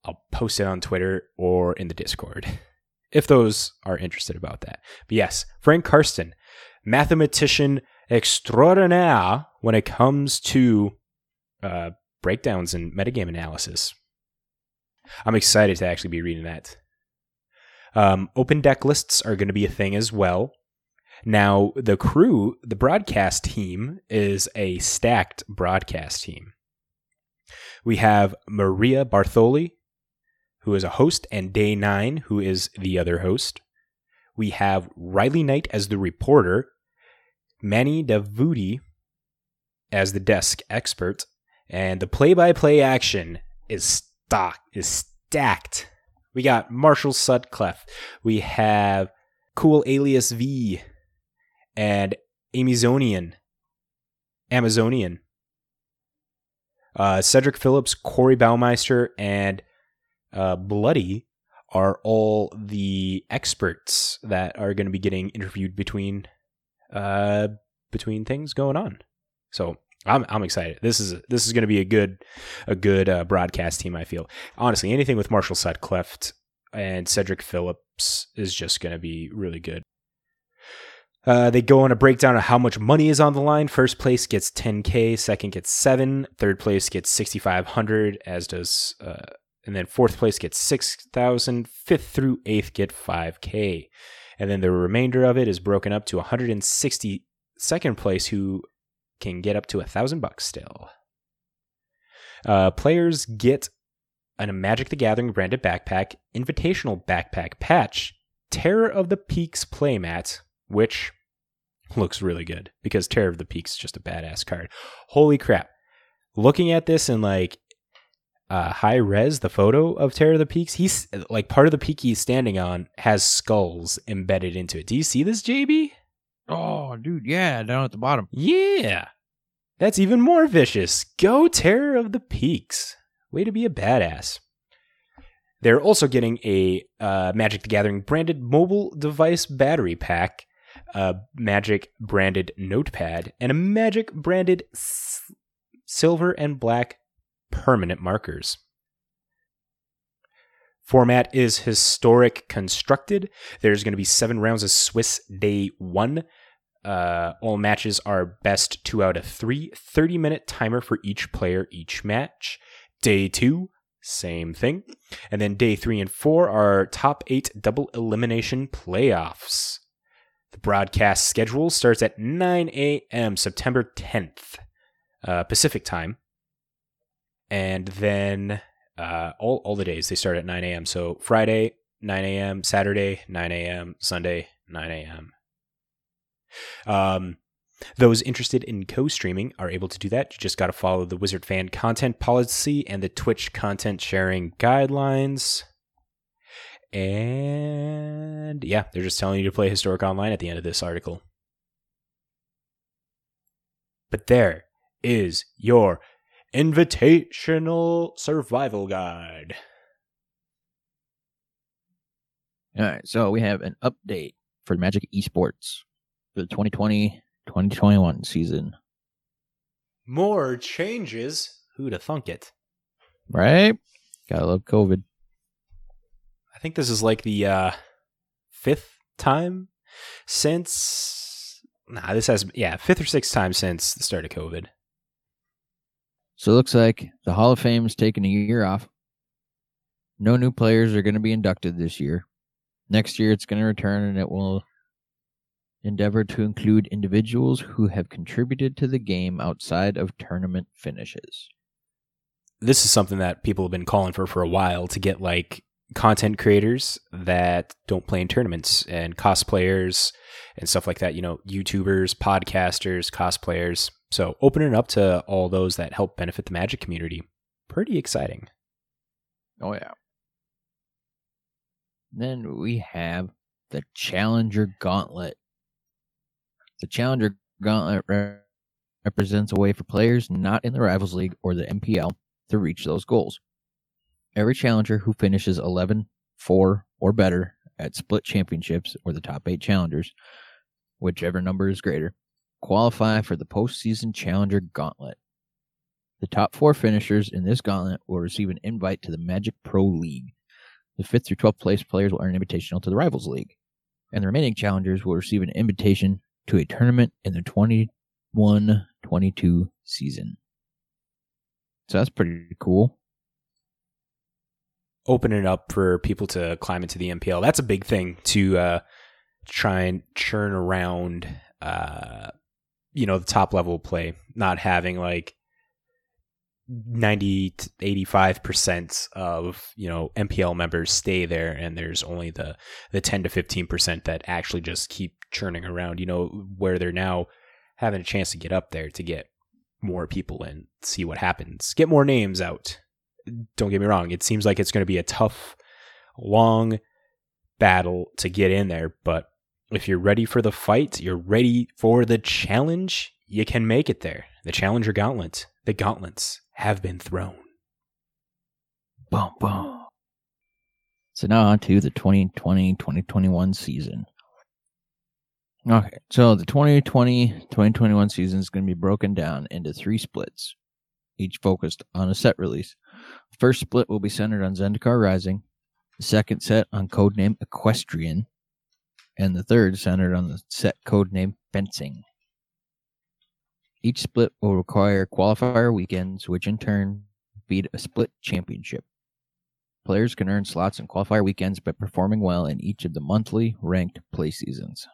I'll post it on Twitter or in the Discord if those are interested about that. But yes, Frank Karsten, mathematician extraordinaire when it comes to uh, breakdowns and metagame analysis. I'm excited to actually be reading that. Um, open deck lists are going to be a thing as well. Now, the crew, the broadcast team, is a stacked broadcast team. We have Maria Bartholdi, who is a host, and Day Nine, who is the other host. We have Riley Knight as the reporter, Mani Davoudi as the desk expert, and the play-by-play action is stock is stacked. We got Marshall Sutcliffe. We have Cool Alias V and Amazonian. Amazonian. Uh, Cedric Phillips, Corey Baumeister, and uh, Bloody are all the experts that are going to be getting interviewed between uh, between things going on. So I'm I'm excited. This is this is going to be a good a good uh, broadcast team. I feel honestly anything with Marshall Sutcliffe and Cedric Phillips is just going to be really good. Uh, they go on a breakdown of how much money is on the line. First place gets 10k, second gets seven, third place gets 6,500, as does, uh, and then fourth place gets 6,000. Fifth through eighth get 5k, and then the remainder of it is broken up to 160 second place who can get up to a thousand bucks still. Uh, players get a Magic the Gathering branded backpack, invitational backpack patch, Terror of the Peaks playmat, which looks really good because Terror of the Peaks is just a badass card. Holy crap. Looking at this in like uh, high res, the photo of Terror of the Peaks, he's like part of the peak he's standing on has skulls embedded into it. Do you see this, JB? Oh, dude, yeah, down at the bottom. Yeah. That's even more vicious. Go Terror of the Peaks. Way to be a badass. They're also getting a uh, Magic the Gathering branded mobile device battery pack, a Magic branded notepad, and a Magic branded s- silver and black permanent markers. Format is historic constructed. There's going to be seven rounds of Swiss day one. Uh, all matches are best two out of three. 30 minute timer for each player each match. Day two, same thing. And then day three and four are top eight double elimination playoffs. The broadcast schedule starts at 9 a.m. September 10th, uh, Pacific time. And then uh, all, all the days they start at 9 a.m. So Friday, 9 a.m., Saturday, 9 a.m., Sunday, 9 a.m. Um, those interested in co streaming are able to do that. You just got to follow the Wizard Fan content policy and the Twitch content sharing guidelines. And yeah, they're just telling you to play Historic Online at the end of this article. But there is your invitational survival guide. All right, so we have an update for Magic Esports for the 2020 2021 season. More changes. Who'd have thunk it? Right? Gotta love COVID. I think this is like the uh, fifth time since. Nah, this has yeah fifth or sixth time since the start of COVID. So it looks like the Hall of Fame is taking a year off. No new players are going to be inducted this year. Next year, it's going to return and it will endeavor to include individuals who have contributed to the game outside of tournament finishes. This is something that people have been calling for for a while to get like content creators that don't play in tournaments and cosplayers and stuff like that. You know, YouTubers, podcasters, cosplayers. So opening up to all those that help benefit the Magic community. Pretty exciting. Oh, yeah. Then we have the Challenger Gauntlet. The Challenger Gauntlet re- represents a way for players not in the Rivals League or the MPL to reach those goals. Every challenger who finishes 11, 4, or better at split championships or the top 8 challengers, whichever number is greater, qualify for the postseason Challenger Gauntlet. The top four finishers in this gauntlet will receive an invite to the Magic Pro League. The fifth through 12th place players will earn an invitational to the Rivals League. And the remaining challengers will receive an invitation to a tournament in the 21 22 season. So that's pretty cool. Open it up for people to climb into the MPL. That's a big thing to uh, try and churn around, uh, you know, the top level play, not having like 90 to 85% of, you know, MPL members stay there and there's only the the 10 to 15% that actually just keep churning around, you know, where they're now having a chance to get up there to get more people in, see what happens, get more names out. Don't get me wrong, it seems like it's going to be a tough long battle to get in there, but if you're ready for the fight, you're ready for the challenge, you can make it there. The Challenger Gauntlet, the gauntlets have been thrown. Boom, boom. So now on to the 2020-2021 season. Okay, so the 2020-2021 season is going to be broken down into three splits, each focused on a set release. First split will be centered on Zendikar Rising, the second set on codename Equestrian, and the third centered on the set codename Fencing. Each split will require qualifier weekends, which in turn feed a split championship. Players can earn slots in qualifier weekends by performing well in each of the monthly ranked play seasons.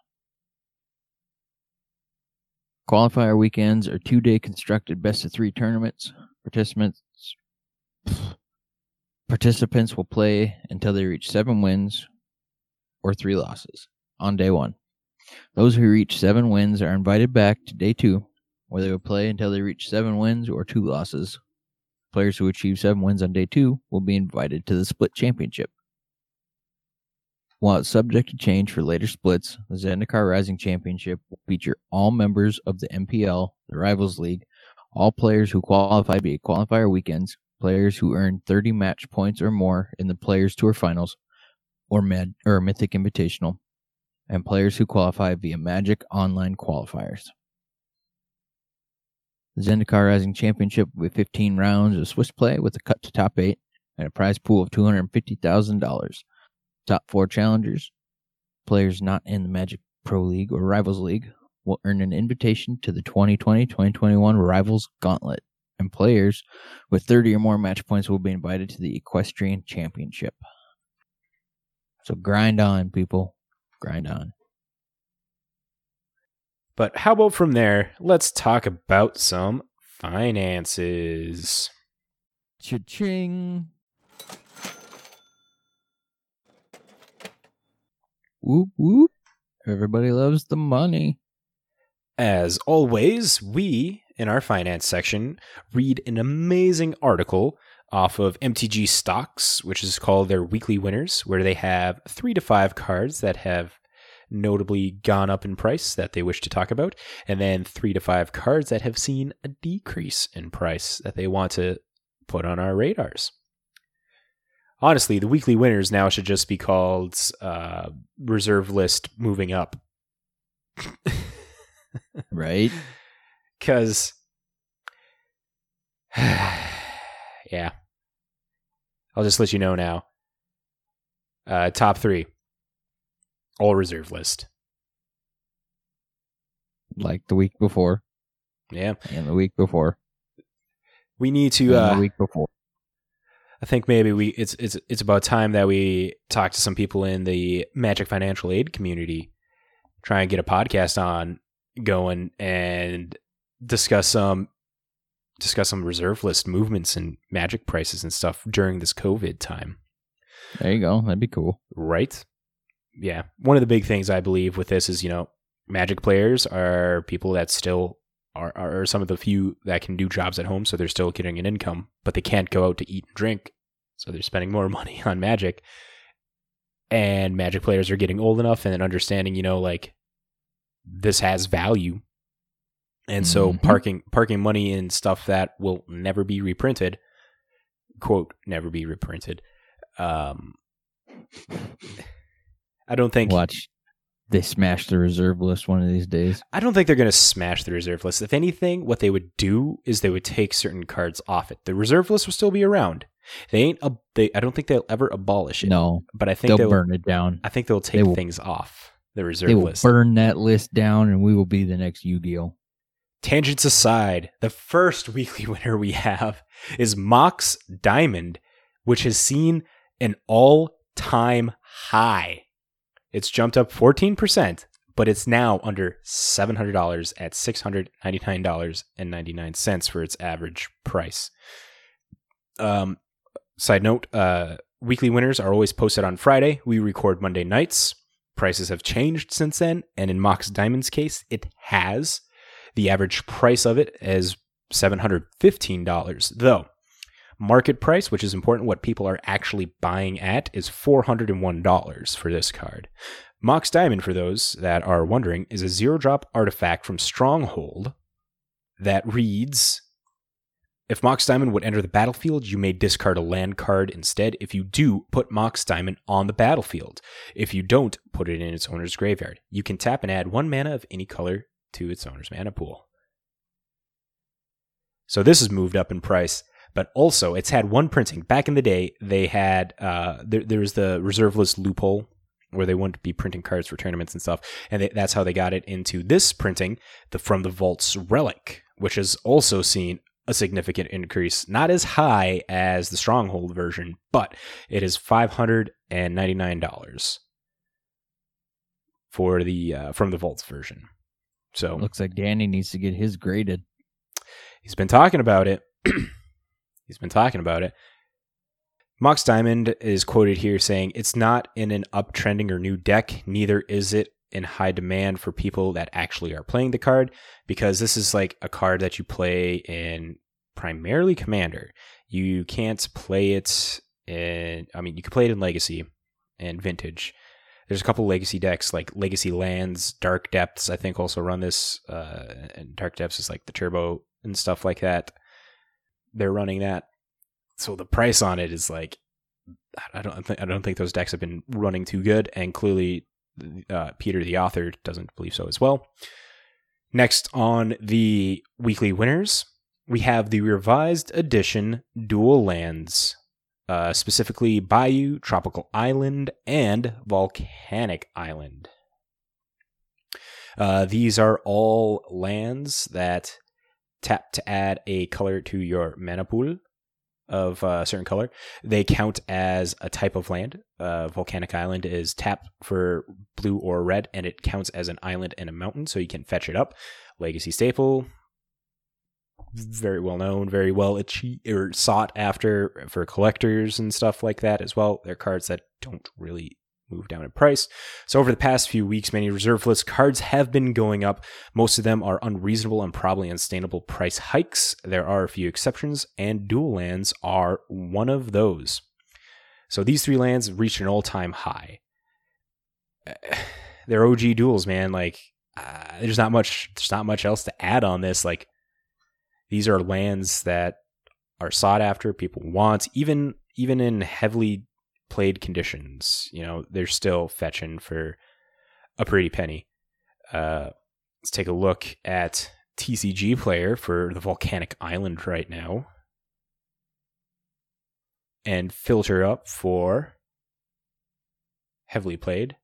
Qualifier weekends are two day constructed best of three tournaments. Participants participants will play until they reach seven wins or three losses on day one. Those who reach seven wins are invited back to day two where they will play until they reach seven wins or two losses. Players who achieve seven wins on day two will be invited to the split championship. While it's subject to change for later splits, the Zendikar Rising Championship will feature all members of the MPL, the Rivals League, all players who qualify via qualifier weekends, players who earn 30 match points or more in the Players Tour Finals or, or Mythic Invitational, and players who qualify via Magic Online qualifiers. The Zendikar Rising Championship with 15 rounds of Swiss play with a cut to top eight and a prize pool of $250,000. Top four challengers, players not in the Magic Pro League or Rivals League, will earn an invitation to the 2020 2021 Rivals Gauntlet, and players with 30 or more match points will be invited to the Equestrian Championship. So grind on, people. Grind on. But how about from there? Let's talk about some finances. Cha-ching. Whoop whoop. Everybody loves the money. As always, we, in our finance section, read an amazing article off of MTG Stocks, which is called their weekly winners, where they have three to five cards that have notably gone up in price that they wish to talk about, and then three to five cards that have seen a decrease in price that they want to put on our radars. Honestly, the weekly winners now should just be called uh, reserve list moving up. right? Because, yeah. I'll just let you know now. Uh, top three all reserve list. Like the week before. Yeah. And the week before. We need to uh the week before. I think maybe we it's it's it's about time that we talk to some people in the Magic Financial Aid community, try and get a podcast on going and discuss some discuss some reserve list movements and magic prices and stuff during this COVID time. There you go. That'd be cool. Right? yeah, one of the big things I believe with this is, you know, magic players are people that still are, are some of the few that can do jobs at home. So they're still getting an income, but they can't go out to eat and drink. So they're spending more money on magic. And magic players are getting old enough and understanding, you know, like this has value. And so Mhm. parking parking money in stuff that will never be reprinted, quote, never be reprinted. Um I don't think Watch. they smash the reserve list one of these days. I don't think they're going to smash the reserve list. If anything, what they would do is they would take certain cards off it. The reserve list will still be around. They ain't. A, they. I don't think they'll ever abolish it. No, but I think they'll they'll burn it down. I think they'll take They will- things off the reserve They will list. burn that list down, and we will be the next Yu-Gi-Oh. Tangents aside, the first weekly winner we have is Mox Diamond, which has seen an all-time high. It's jumped up 14%, but it's now under $700 at $699.99 for its average price. Um, side note, uh, weekly winners are always posted on Friday. We record Monday nights. Prices have changed since then, and in Mox Diamond's case, it has. The average price of it is $715, though. Market price, which is important, what people are actually buying at, is $401 for this card. Mox Diamond, for those that are wondering, is a zero drop artifact from Stronghold that reads If Mox Diamond would enter the battlefield, you may discard a land card instead. If you do, put Mox Diamond on the battlefield. If you don't, put it in its owner's graveyard. You can tap and add one mana of any color to its owner's mana pool. So this has moved up in price, but also it's had one printing. Back in the day, they had uh, there, there was the reserve list loophole where they wouldn't be printing cards for tournaments and stuff, and they, that's how they got it into this printing, the From the Vaults Relic, which has also seen a significant increase, not as high as the Stronghold version, but it is five hundred and ninety nine dollars for the uh, From the Vaults version. So Looks like Danny needs to get his graded. He's been talking about it. He's been talking about it. Mox Diamond is quoted here saying, It's not in an uptrending or new deck, neither is it in high demand for people that actually are playing the card, because this is like a card that you play in primarily Commander. You can't play it in, I mean, you can play it in Legacy and Vintage. There's a couple legacy decks like Legacy Lands, Dark Depths. I think also run this. Uh, and Dark Depths is like the turbo and stuff like that. They're running that, so the price on it is like I don't think I don't think those decks have been running too good, and clearly uh, Peter the author doesn't believe so as well. Next on the weekly winners, we have the revised edition Dual Lands uh, specifically Bayou, Tropical Island, and Volcanic Island. Uh, these are all lands that tap to add a color to your mana pool of a certain color. They count as a type of land. Uh, Volcanic Island is tap for blue or red, and it counts as an island and a mountain, so you can fetch it up. Legacy staple, very well known, very well achieved or sought after for collectors and stuff like that as well. They're cards that don't really move down in price. So over the past few weeks, many reserve list cards have been going up. Most of them are unreasonable and probably unsustainable price hikes. There are a few exceptions, and dual lands are one of those. So these three lands reached an all-time high. They're OG duels, man. Like uh, there's not much. There's not much else to add on this. Like these are lands that are sought after, people want, even even in heavily played conditions. You know, they're still fetching for a pretty penny. Uh, let's take a look at TCG player for the Volcanic Island right now, and filter up for heavily played.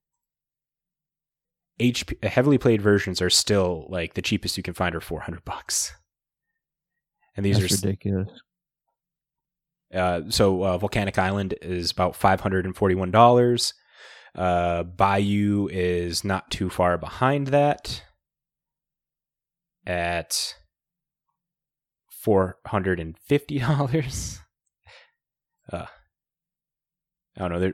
HP heavily played versions are still like the cheapest you can find are 400 bucks. And these That's are ridiculous. uh, so uh, Volcanic Island is about five hundred and forty-one dollars. Uh, Bayou is not too far behind that at four hundred and fifty dollars. Uh, I don't know. There,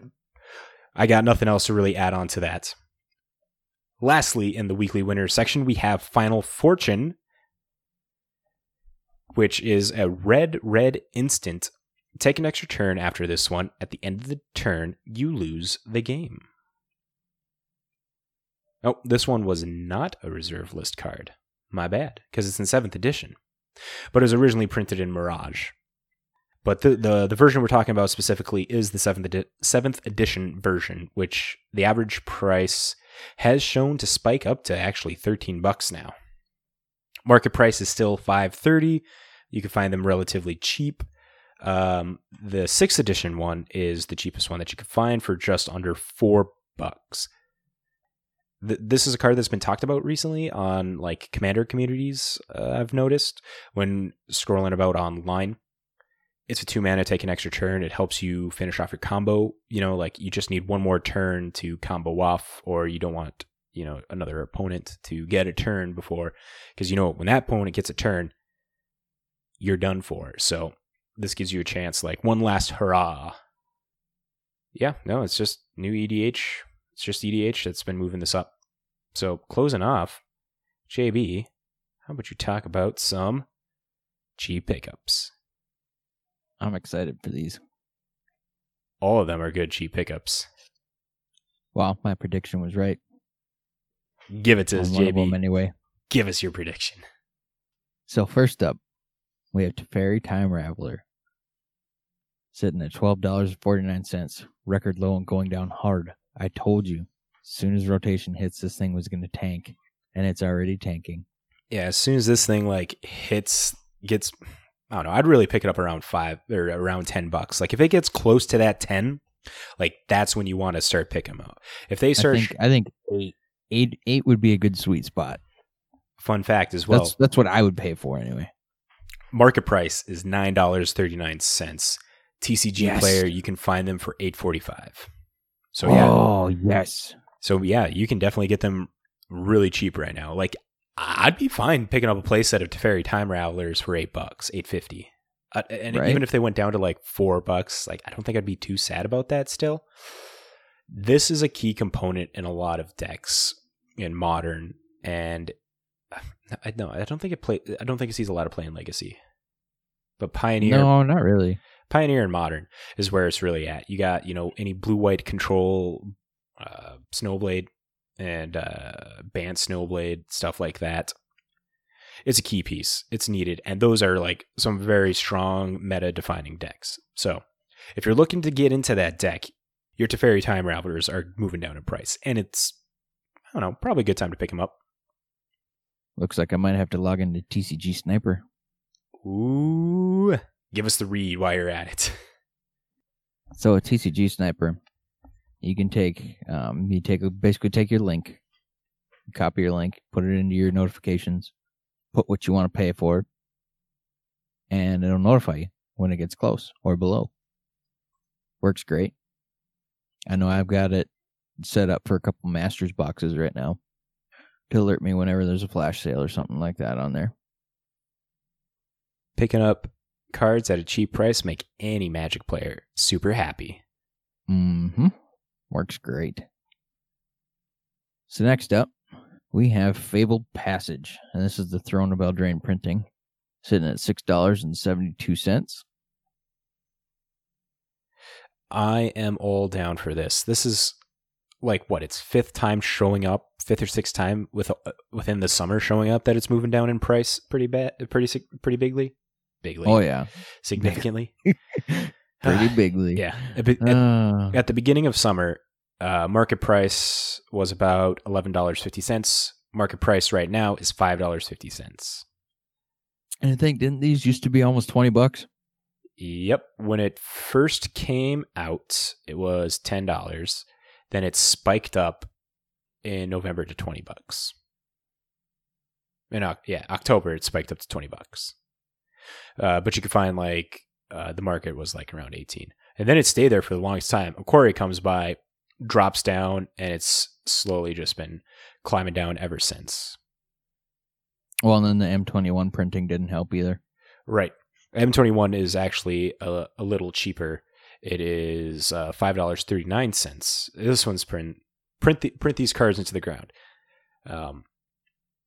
I got nothing else to really add on to that. Lastly, in the weekly winners section, we have Final Fortune, which is a red red instant Take an extra turn after this one. At the end of the turn, you lose the game. Oh, this one was not a reserve list card. My bad, because it's in 7th edition. But it was originally printed in Mirage. But the, the the version we're talking about specifically is the seventh edi- seventh edition version, which the average price has shown to spike up to actually thirteen bucks now. Market price is still five thirty. You can find them relatively cheap. Um, the sixth edition one is the cheapest one that you can find for just under four bucks. Th- this is a card that's been talked about recently on like commander communities. Uh, I've noticed when scrolling about online. It's a two mana, take an extra turn. It helps you finish off your combo. You know, like you just need one more turn to combo off, or you don't want you know another opponent to get a turn before, because you know when that opponent gets a turn, you're done for. So this gives you a chance, like one last hurrah. Yeah, no, it's just new EDH. It's just EDH that's been moving this up. So closing off, JB, how about you talk about some G pickups? I'm excited for these. All of them are good G pickups. Well, my prediction was right. Give it to us, JB. anyway. Give us your prediction. So first up, we have Teferi Time Raveler. Sitting at twelve dollars and forty nine cents. Record low and going down hard. I told you. As soon as rotation hits, this thing was gonna tank. And it's already tanking. Yeah, as soon as this thing like hits, gets, I don't know. I'd really pick it up around five or around ten bucks. Like if it gets close to that ten, like that's when you want to start picking them up. If they I start, think I think eight eight eight would be a good sweet spot. fun fact as well, that's that's what I would pay for anyway. market price is nine dollars thirty nine cents. TCG Yes. player, you can find them for eight forty five. So yeah, Oh yes. so yeah, you can definitely get them really cheap right now. Like I'd be fine picking up a playset of Teferi Time Ravelers for eight bucks, eight fifty. Uh, and Right. even if they went down to like four bucks, like I don't think I'd be too sad about that. Still, this is a key component in a lot of decks in modern, and I no, I don't think it play. I don't think it sees a lot of play in Legacy, but Pioneer, No, not really. Pioneer and Modern is where it's really at. You got, you know, any blue white control, uh, Snowblade and uh, Bant Snowblade, stuff like that. It's a key piece. It's needed. And those are like some very strong meta defining decks. So if you're looking to get into that deck, your Teferi Time Ravelers are moving down in price. And it's, I don't know, probably a good time to pick them up. Looks like I might have to log into TCG Sniper. Ooh. Give us the read while you're at it. So a TCG Sniper, you can take um you take basically take your link, copy your link, put it into your notifications, put what you want to pay for, and it'll notify you when it gets close or below. Works great. I know I've got it set up for a couple masters boxes right now to alert me whenever there's a flash sale or something like that on there. picking up cards at a cheap price make any magic player super happy. Mm-hmm. Works great. So next up, we have Fabled Passage, and this is the Throne of Eldraine printing, sitting at six dollars and seventy-two cents. I am all down for this. This is like what its fifth time showing up, fifth or sixth time with uh, within the summer showing up that it's moving down in price pretty bad, pretty pretty bigly, bigly, Oh yeah, significantly. pretty bigly. yeah. At, at- Uh, at the beginning of summer, uh, market price was about eleven dollars fifty cents. Market price right now is five dollars fifty cents. and I think didn't these used to be almost twenty bucks? Yep. When it first came out, it was ten dollars. Then it spiked up in November to twenty bucks. In yeah, October it spiked up to twenty bucks. Uh, but you could find like uh, the market was like around eighteen, and then it stayed there for the longest time. Ikoria comes by, drops down, and it's slowly just been climbing down ever since. Well, and then the M twenty one printing didn't help either. Right. M21 is actually a, a little cheaper. It is uh, five dollars thirty nine cents. This one's print print the, print these cards into the ground. Um,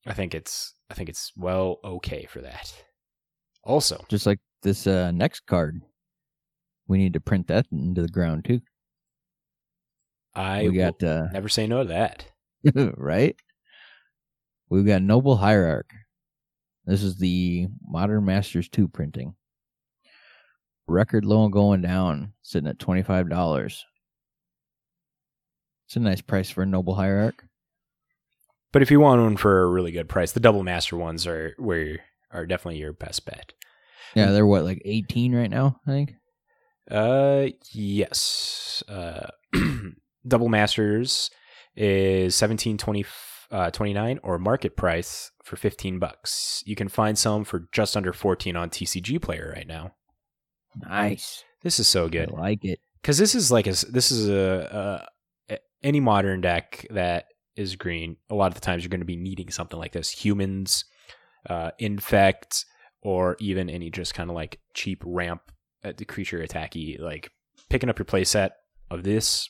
I think it's I think it's well okay for that. Also, Just like this uh, next card, we need to print that into the ground too. I we got uh, never say no to that. right? We've got Noble Hierarch. This is the Modern Masters 2 printing. record low and going down, sitting at twenty five dollars. It's a nice price for a noble hierarch. But if you want one for a really good price, the double master ones are where are definitely your best bet. Yeah, they're what like eighteen right now. I think. Uh, yes. Uh, double masters is seventeen twenty uh, twenty nine or market price for fifteen bucks. You can find some for just under fourteen on TCG Player right now. Nice. This is so good I like it. because this is like a this is a, a any modern deck that is green. A lot of the times you're going to be needing something like this: humans, uh, infect, or even any just kind of like cheap ramp at the creature attacky. Like picking up your playset of this.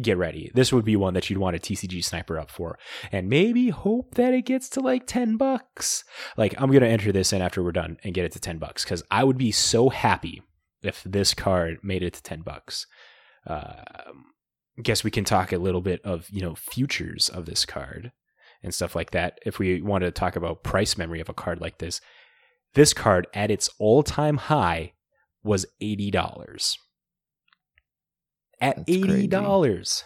Get ready. This would be one that you'd want a TCG sniper up for, and maybe hope that it gets to like ten bucks. Like I'm gonna enter this in after we're done and get it to ten bucks because I would be so happy if this card made it to 10 bucks. Um, guess we can talk a little bit of, you know, futures of this card and stuff like that. If we want to talk about price memory of a card like this, this card at its all time high was $80. At That's $80.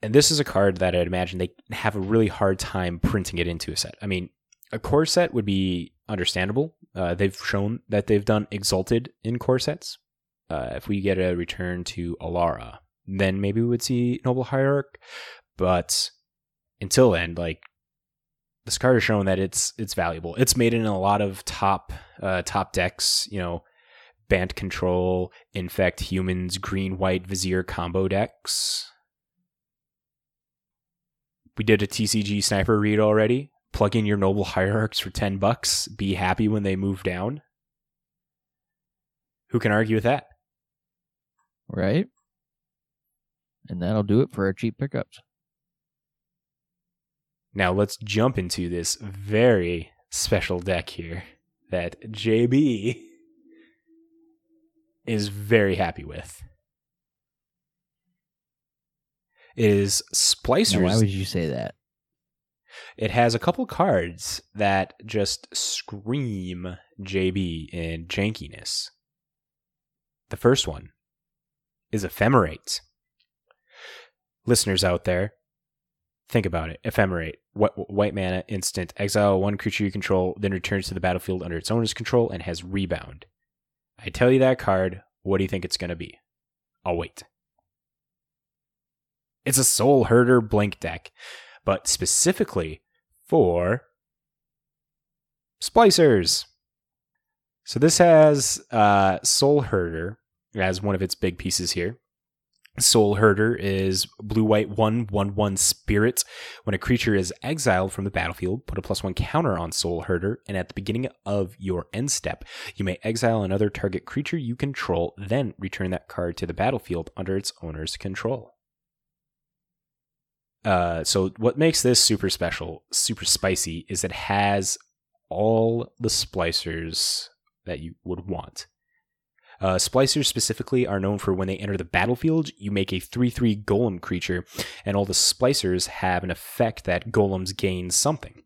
And this is a card that I'd imagine they have a really hard time printing it into a set. I mean, a core set would be understandable. Uh, they've shown that they've done exalted in core sets. Uh, if we get a return to Alara, then maybe we would see Noble Hierarch. But until then, like this card has shown that it's it's valuable. It's made in a lot of top uh, top decks. You know, Bant Control, Infect, Humans, Green White Vizier combo decks. We did a TCG sniper read already. Plug in your noble hierarchs for 10 bucks. Be happy when they move down. Who can argue with that? Right. And that'll do it for our cheap pickups. Now let's jump into this very special deck here that JB is very happy with. It is Now, Splicers. why would you say that? It has a couple cards that just scream JB in jankiness. The first one is Ephemerate. Listeners out there, think about it. Ephemerate. What white mana instant exile one creature you control, then returns to the battlefield under its owner's control and has rebound. I tell you that card, what do you think it's going to be? I'll wait. It's a soul herder blink deck, but specifically for splicers. So this has uh, Soul Herder as one of its big pieces here. Soul Herder is blue white one one one spirit. When a creature is exiled from the battlefield, put a plus one counter on Soul Herder, and at the beginning of your end step, you may exile another target creature you control, then return that card to the battlefield under its owner's control. Uh, so what makes this super special, super spicy, is it has all the splicers that you would want. Uh, splicers specifically are known for when they enter the battlefield, you make a 3 3 golem creature, and all the splicers have an effect that golems gain something.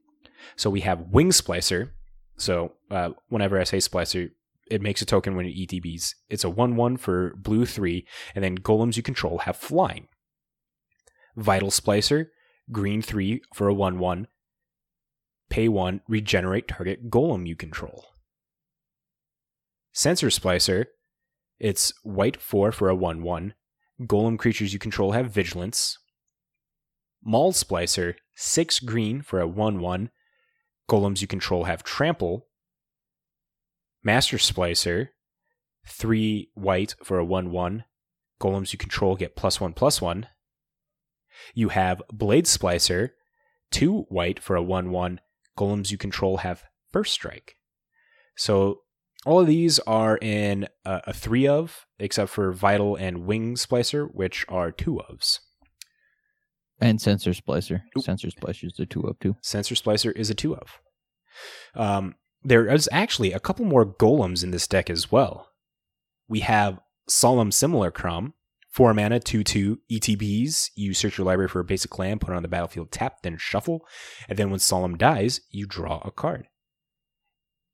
So we have Wing Splicer. So uh, whenever I say splicer, it makes a token when it ETBs. It's a 1 1 for blue 3, and then golems you control have flying. Vital Splicer, green 3 for a 1 1. Pay 1, regenerate target golem you control. Sensor Splicer, it's white 4 for a 1 1. Golem creatures you control have vigilance. Maul Splicer, 6 green for a 1 1. Golems you control have trample. Master Splicer, 3 white for a 1 1. Golems you control get plus 1 plus 1. You have Blade Splicer, 2 white for a 1 1. Golems you control have first strike. So all of these are in a, a three of, except for Vital and Wing Splicer, which are two ofs. And sensor splicer. Oop. Sensor splicer is the two of too. Sensor Splicer is a two of. Um, there is actually a couple more golems in this deck as well. We have Solemn Similar Simulacrum, 4 mana, 2 2 ETBs. You search your library for a basic land, put it on the battlefield, tap, then shuffle. And then when Solemn dies, you draw a card.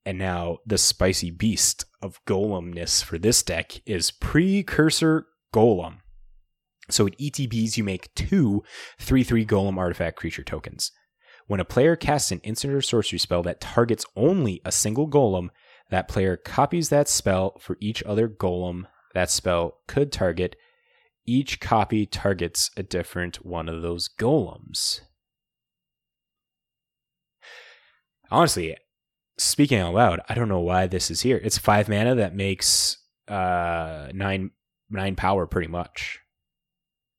And now the spicy beast of golemness for this deck is Precursor Golem. So at ETBs, you make two 3 3 Golem artifact creature tokens. When a player casts an instant or sorcery spell that targets only a single golem, that player copies that spell for each other golem that spell could target. Each copy targets a different one of those golems. Honestly, speaking out loud, I don't know why this is here. It's five mana that makes uh nine nine power pretty much.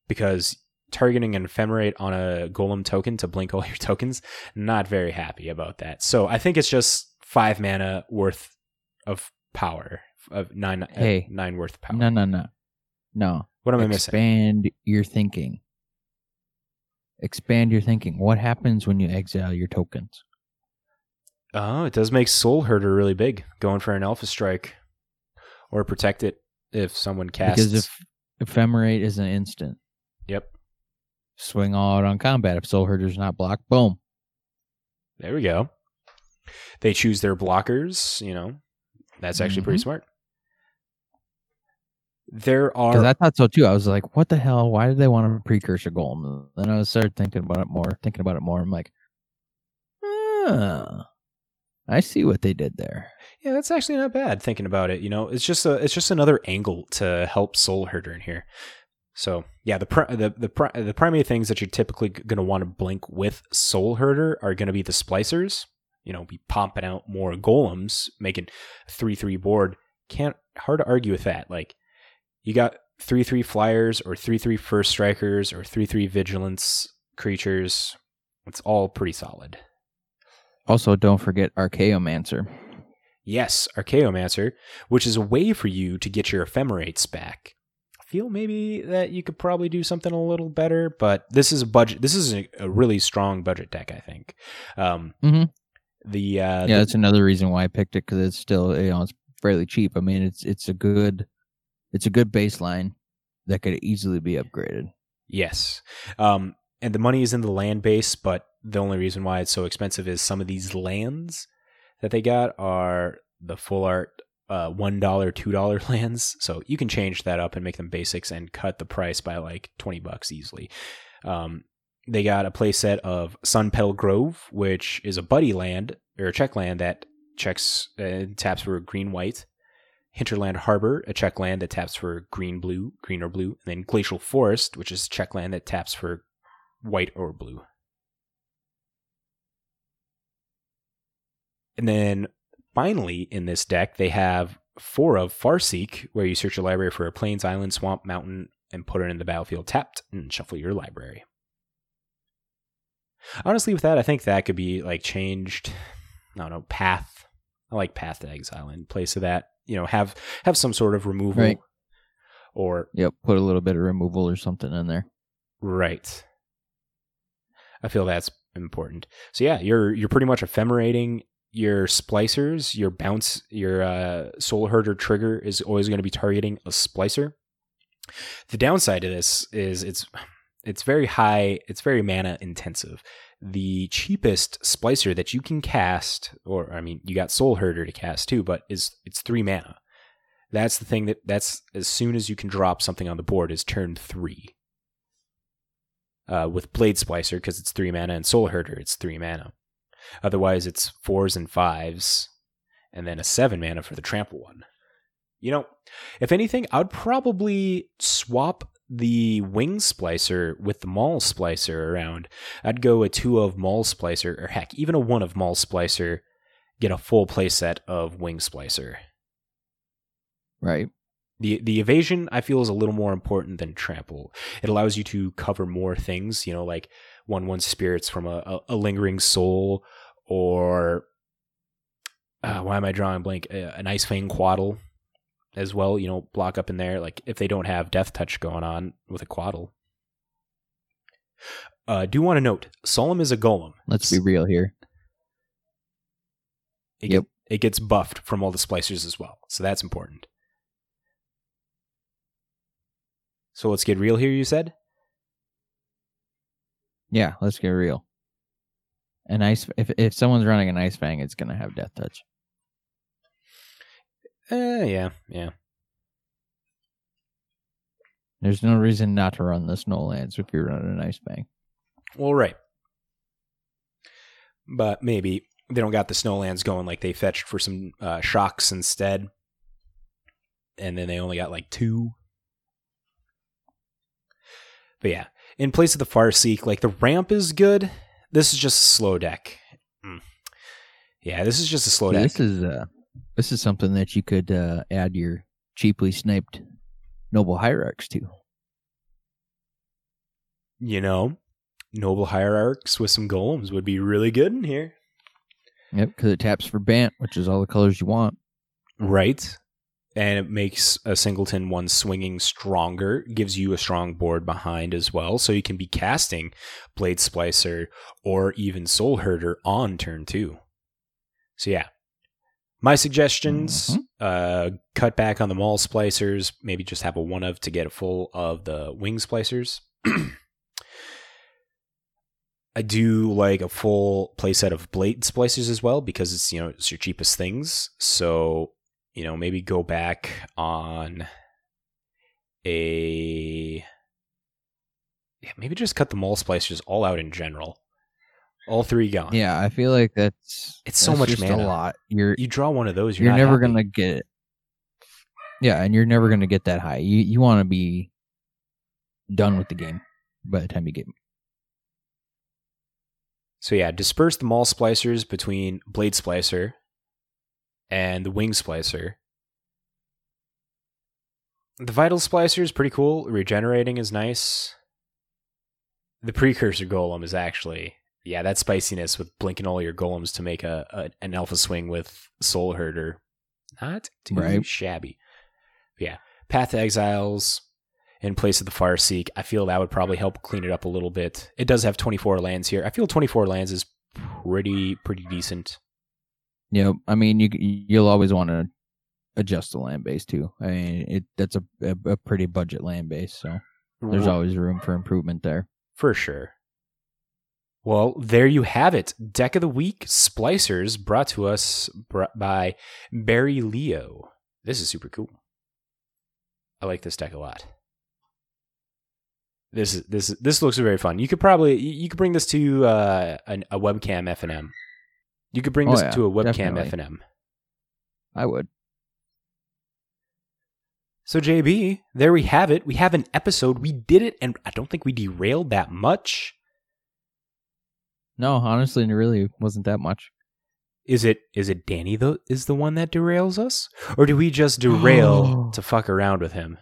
Because targeting an ephemerate on a golem token to blink all your tokens, not very happy about that. So I think it's just five mana worth of power of nine Hey. uh, nine worth power. No, no, no, no. What am I missing? Expand your thinking. Expand your thinking. What happens when you exile your tokens? Oh, it does make Soul Herder really big, going for an Alpha Strike, or protect it if someone casts. Because if ephemerate is an instant, yep, swing all out on combat. If Soul Herder's not blocked, boom. there we go. They choose their blockers. You know, that's actually pretty smart. There are Because I thought so too. I was like, what the hell? Why did they want a precursor golem? Then I started thinking about it more, thinking about it more. I'm like, ah, I see what they did there. Yeah, that's actually not bad thinking about it. You know, it's just a it's just another angle to help Soul Herder in here. So yeah, the pri- the the, pri- the primary things that you're typically going to want to blink with Soul Herder are going to be the splicers. You know, be pumping out more golems, making three three board. Can't hard to argue with that. Like you got three three flyers or three three first strikers or three three vigilance creatures. It's all pretty solid. Also, don't forget Archaeomancer. Yes, Archaeomancer, which is a way for you to get your ephemerates back. I feel maybe that you could probably do something a little better, but this is a budget. This is a, a really strong budget deck, I think. Um, Mhm. The uh, yeah, the- that's another reason why I picked it because it's still you know it's fairly cheap. I mean, it's it's a good it's a good baseline that could easily be upgraded. Yes. Um, and the money is in the land base, but the only reason why it's so expensive is some of these lands that they got are the full art uh, $1, $2 lands. So you can change that up and make them basics and cut the price by like 20 bucks easily. Um, they got a playset of Sunpetal Grove, which is a buddy land or a check land that checks uh, taps for green white. Hinterland Harbor, a check land that taps for green blue, green or blue, and then Glacial Fortress, which is check land that taps for white or blue. And then finally in this deck, they have four of Farseek, where you search your library for a plains, island, swamp, mountain, and put it in the battlefield tapped and shuffle your library. Honestly, with that, I think that could be like changed. I don't know, path. I like path to exile in place of that. You know, have have some sort of removal Right. or Yep, put a little bit of removal or something in there. Right. I feel that's important. So yeah, you're you're pretty much ephemerating your splicers, your bounce, your uh, soul herder trigger is always going to be targeting a splicer. The downside of this is it's it's very high, it's very mana intensive. The cheapest splicer that you can cast, or I mean, you got soul herder to cast too, but is it's three mana. That's the thing that that's as soon as you can drop something on the board is turn three uh, with Blade Splicer because it's three mana, and Soul Herder it's three mana. Otherwise, it's fours and fives, and then a seven mana for the Trample one. You know, if anything, I would probably swap the Wing Splicer with the Maul Splicer around. I'd go a two of Maul Splicer, or heck, even a one of Maul Splicer, get a full playset of Wing Splicer. Right. The the evasion I feel is a little more important than trample. It allows you to cover more things, you know, like one one spirits from a, a, a lingering soul, or uh, why am I drawing blank? A, an ice fang Coatl as well. You know, block up in there. Like if they don't have death touch going on with a Coatl. Uh, do want to note, Solemn is a golem. Let's be real here. It, Yep. get- it gets buffed from all the splicers as well, so that's important. So let's get real here. You said. Yeah, let's get real. An ice if if someone's running an ice fang, it's gonna have death touch. Eh, yeah, yeah. There's no reason not to run the Snowlands if you're running an Ice Fang. Well, right. But maybe they don't got the Snowlands going like they fetched for some uh, shocks instead. And then they only got like two. But yeah, in place of the Farseek, like the ramp is good. This is just a slow deck. Mm. Yeah, this is just a slow See, deck. This is uh, this is something that you could uh, add your cheaply sniped noble hierarchs to. you know, noble hierarchs with some golems would be really good in here. Yep, because it taps for Bant, which is all the colors you want. Right. And it makes a singleton one swinging stronger, gives you a strong board behind as well. So you can be casting Blade Splicer or even Soul Herder on turn two. So yeah. My suggestions Mhm. uh, cut back on the Maul Splicers, maybe just have a one of to get a full of the Wing Splicers. I do like a full playset of blade splicers as well because it's you know it's your cheapest things. So you know maybe go back on a yeah maybe just cut the Maul Splicers all out in general. All three gone. Yeah, I feel like that's It's so that's much just mana. a lot. You're You draw one of those, you're, you're, never happy. gonna get it. Yeah, and you're never gonna get that high. You you want to be done with the game by the time you get. So yeah, disperse the Maul Splicers between blade splicer and the wing splicer. The vital splicer is pretty cool. Regenerating is nice. The precursor golem is actually yeah, that spiciness with blinking all your golems to make a, a an alpha swing with soul herder. Not too Right. shabby. Yeah. Path to Exiles in place of the Farseek. I feel that would probably help clean it up a little bit. It does have 24 lands here. I feel 24 lands is pretty pretty decent. Yep. I mean, you you'll always want to adjust the land base too. I mean, it that's a a, a pretty budget land base, so there's always room for improvement there. For sure. Well, there you have it. Deck of the Week Splicers brought to us by Barry Leo. This is super cool. I like this deck a lot. This is this this looks very fun. You could probably you you could bring this to uh, an, a webcam F and M. You could bring Oh, this yeah, to a webcam. F and M. I would. So JB, there we have it. We have an episode. We did it, and I don't think we derailed that much. No, honestly, it really wasn't that much. Is it is it Danny though is the one that derails us? Or do we just derail to fuck around with him?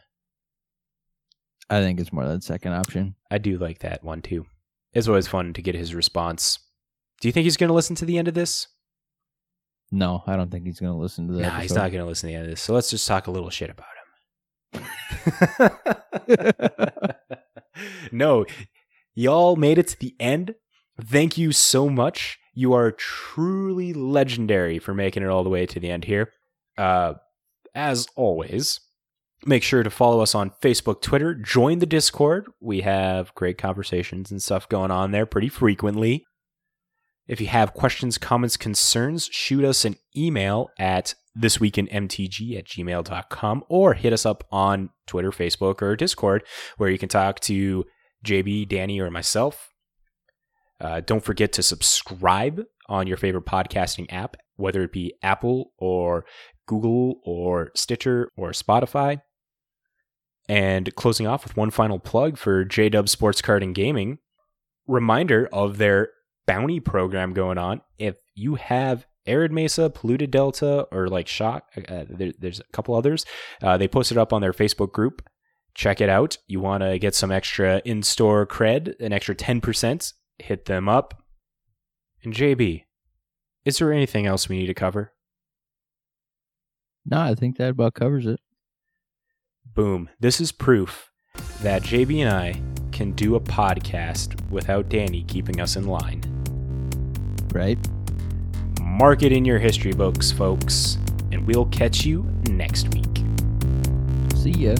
I think it's more that second option. I do like that one too. It's always fun to get his response. Do you think he's gonna listen to the end of this? No, I don't think he's going to listen to that. nah, he's not gonna listen to the end of this. So let's just talk a little shit about him. no, y'all made it to the end. Thank you so much. You are truly legendary for making it all the way to the end here. Uh, as always, make sure to follow us on Facebook, Twitter, join the Discord. We have great conversations and stuff going on there pretty frequently. If you have questions, comments, concerns, shoot us an email at thisweekinmtg at gmail.com or hit us up on Twitter, Facebook, or Discord where you can talk to JB, Danny, or myself. Uh, don't forget to subscribe on your favorite podcasting app, whether it be Apple or Google or Stitcher or Spotify. And closing off with one final plug for JDub Sports Card and Gaming. Reminder of their bounty program going on. If you have Arid Mesa, Polluted Delta, or like Shock, uh, there, there's a couple others, uh, they posted it up on their Facebook group. Check it out. You want to get some extra in store cred, an extra 10%, hit them up. And JB, is there anything else we need to cover? No, I think that about covers it. Boom. This is proof that JB and I can do a podcast without Danny keeping us in line. Right? Mark it in your history books, folks, and we'll catch you next week. See ya.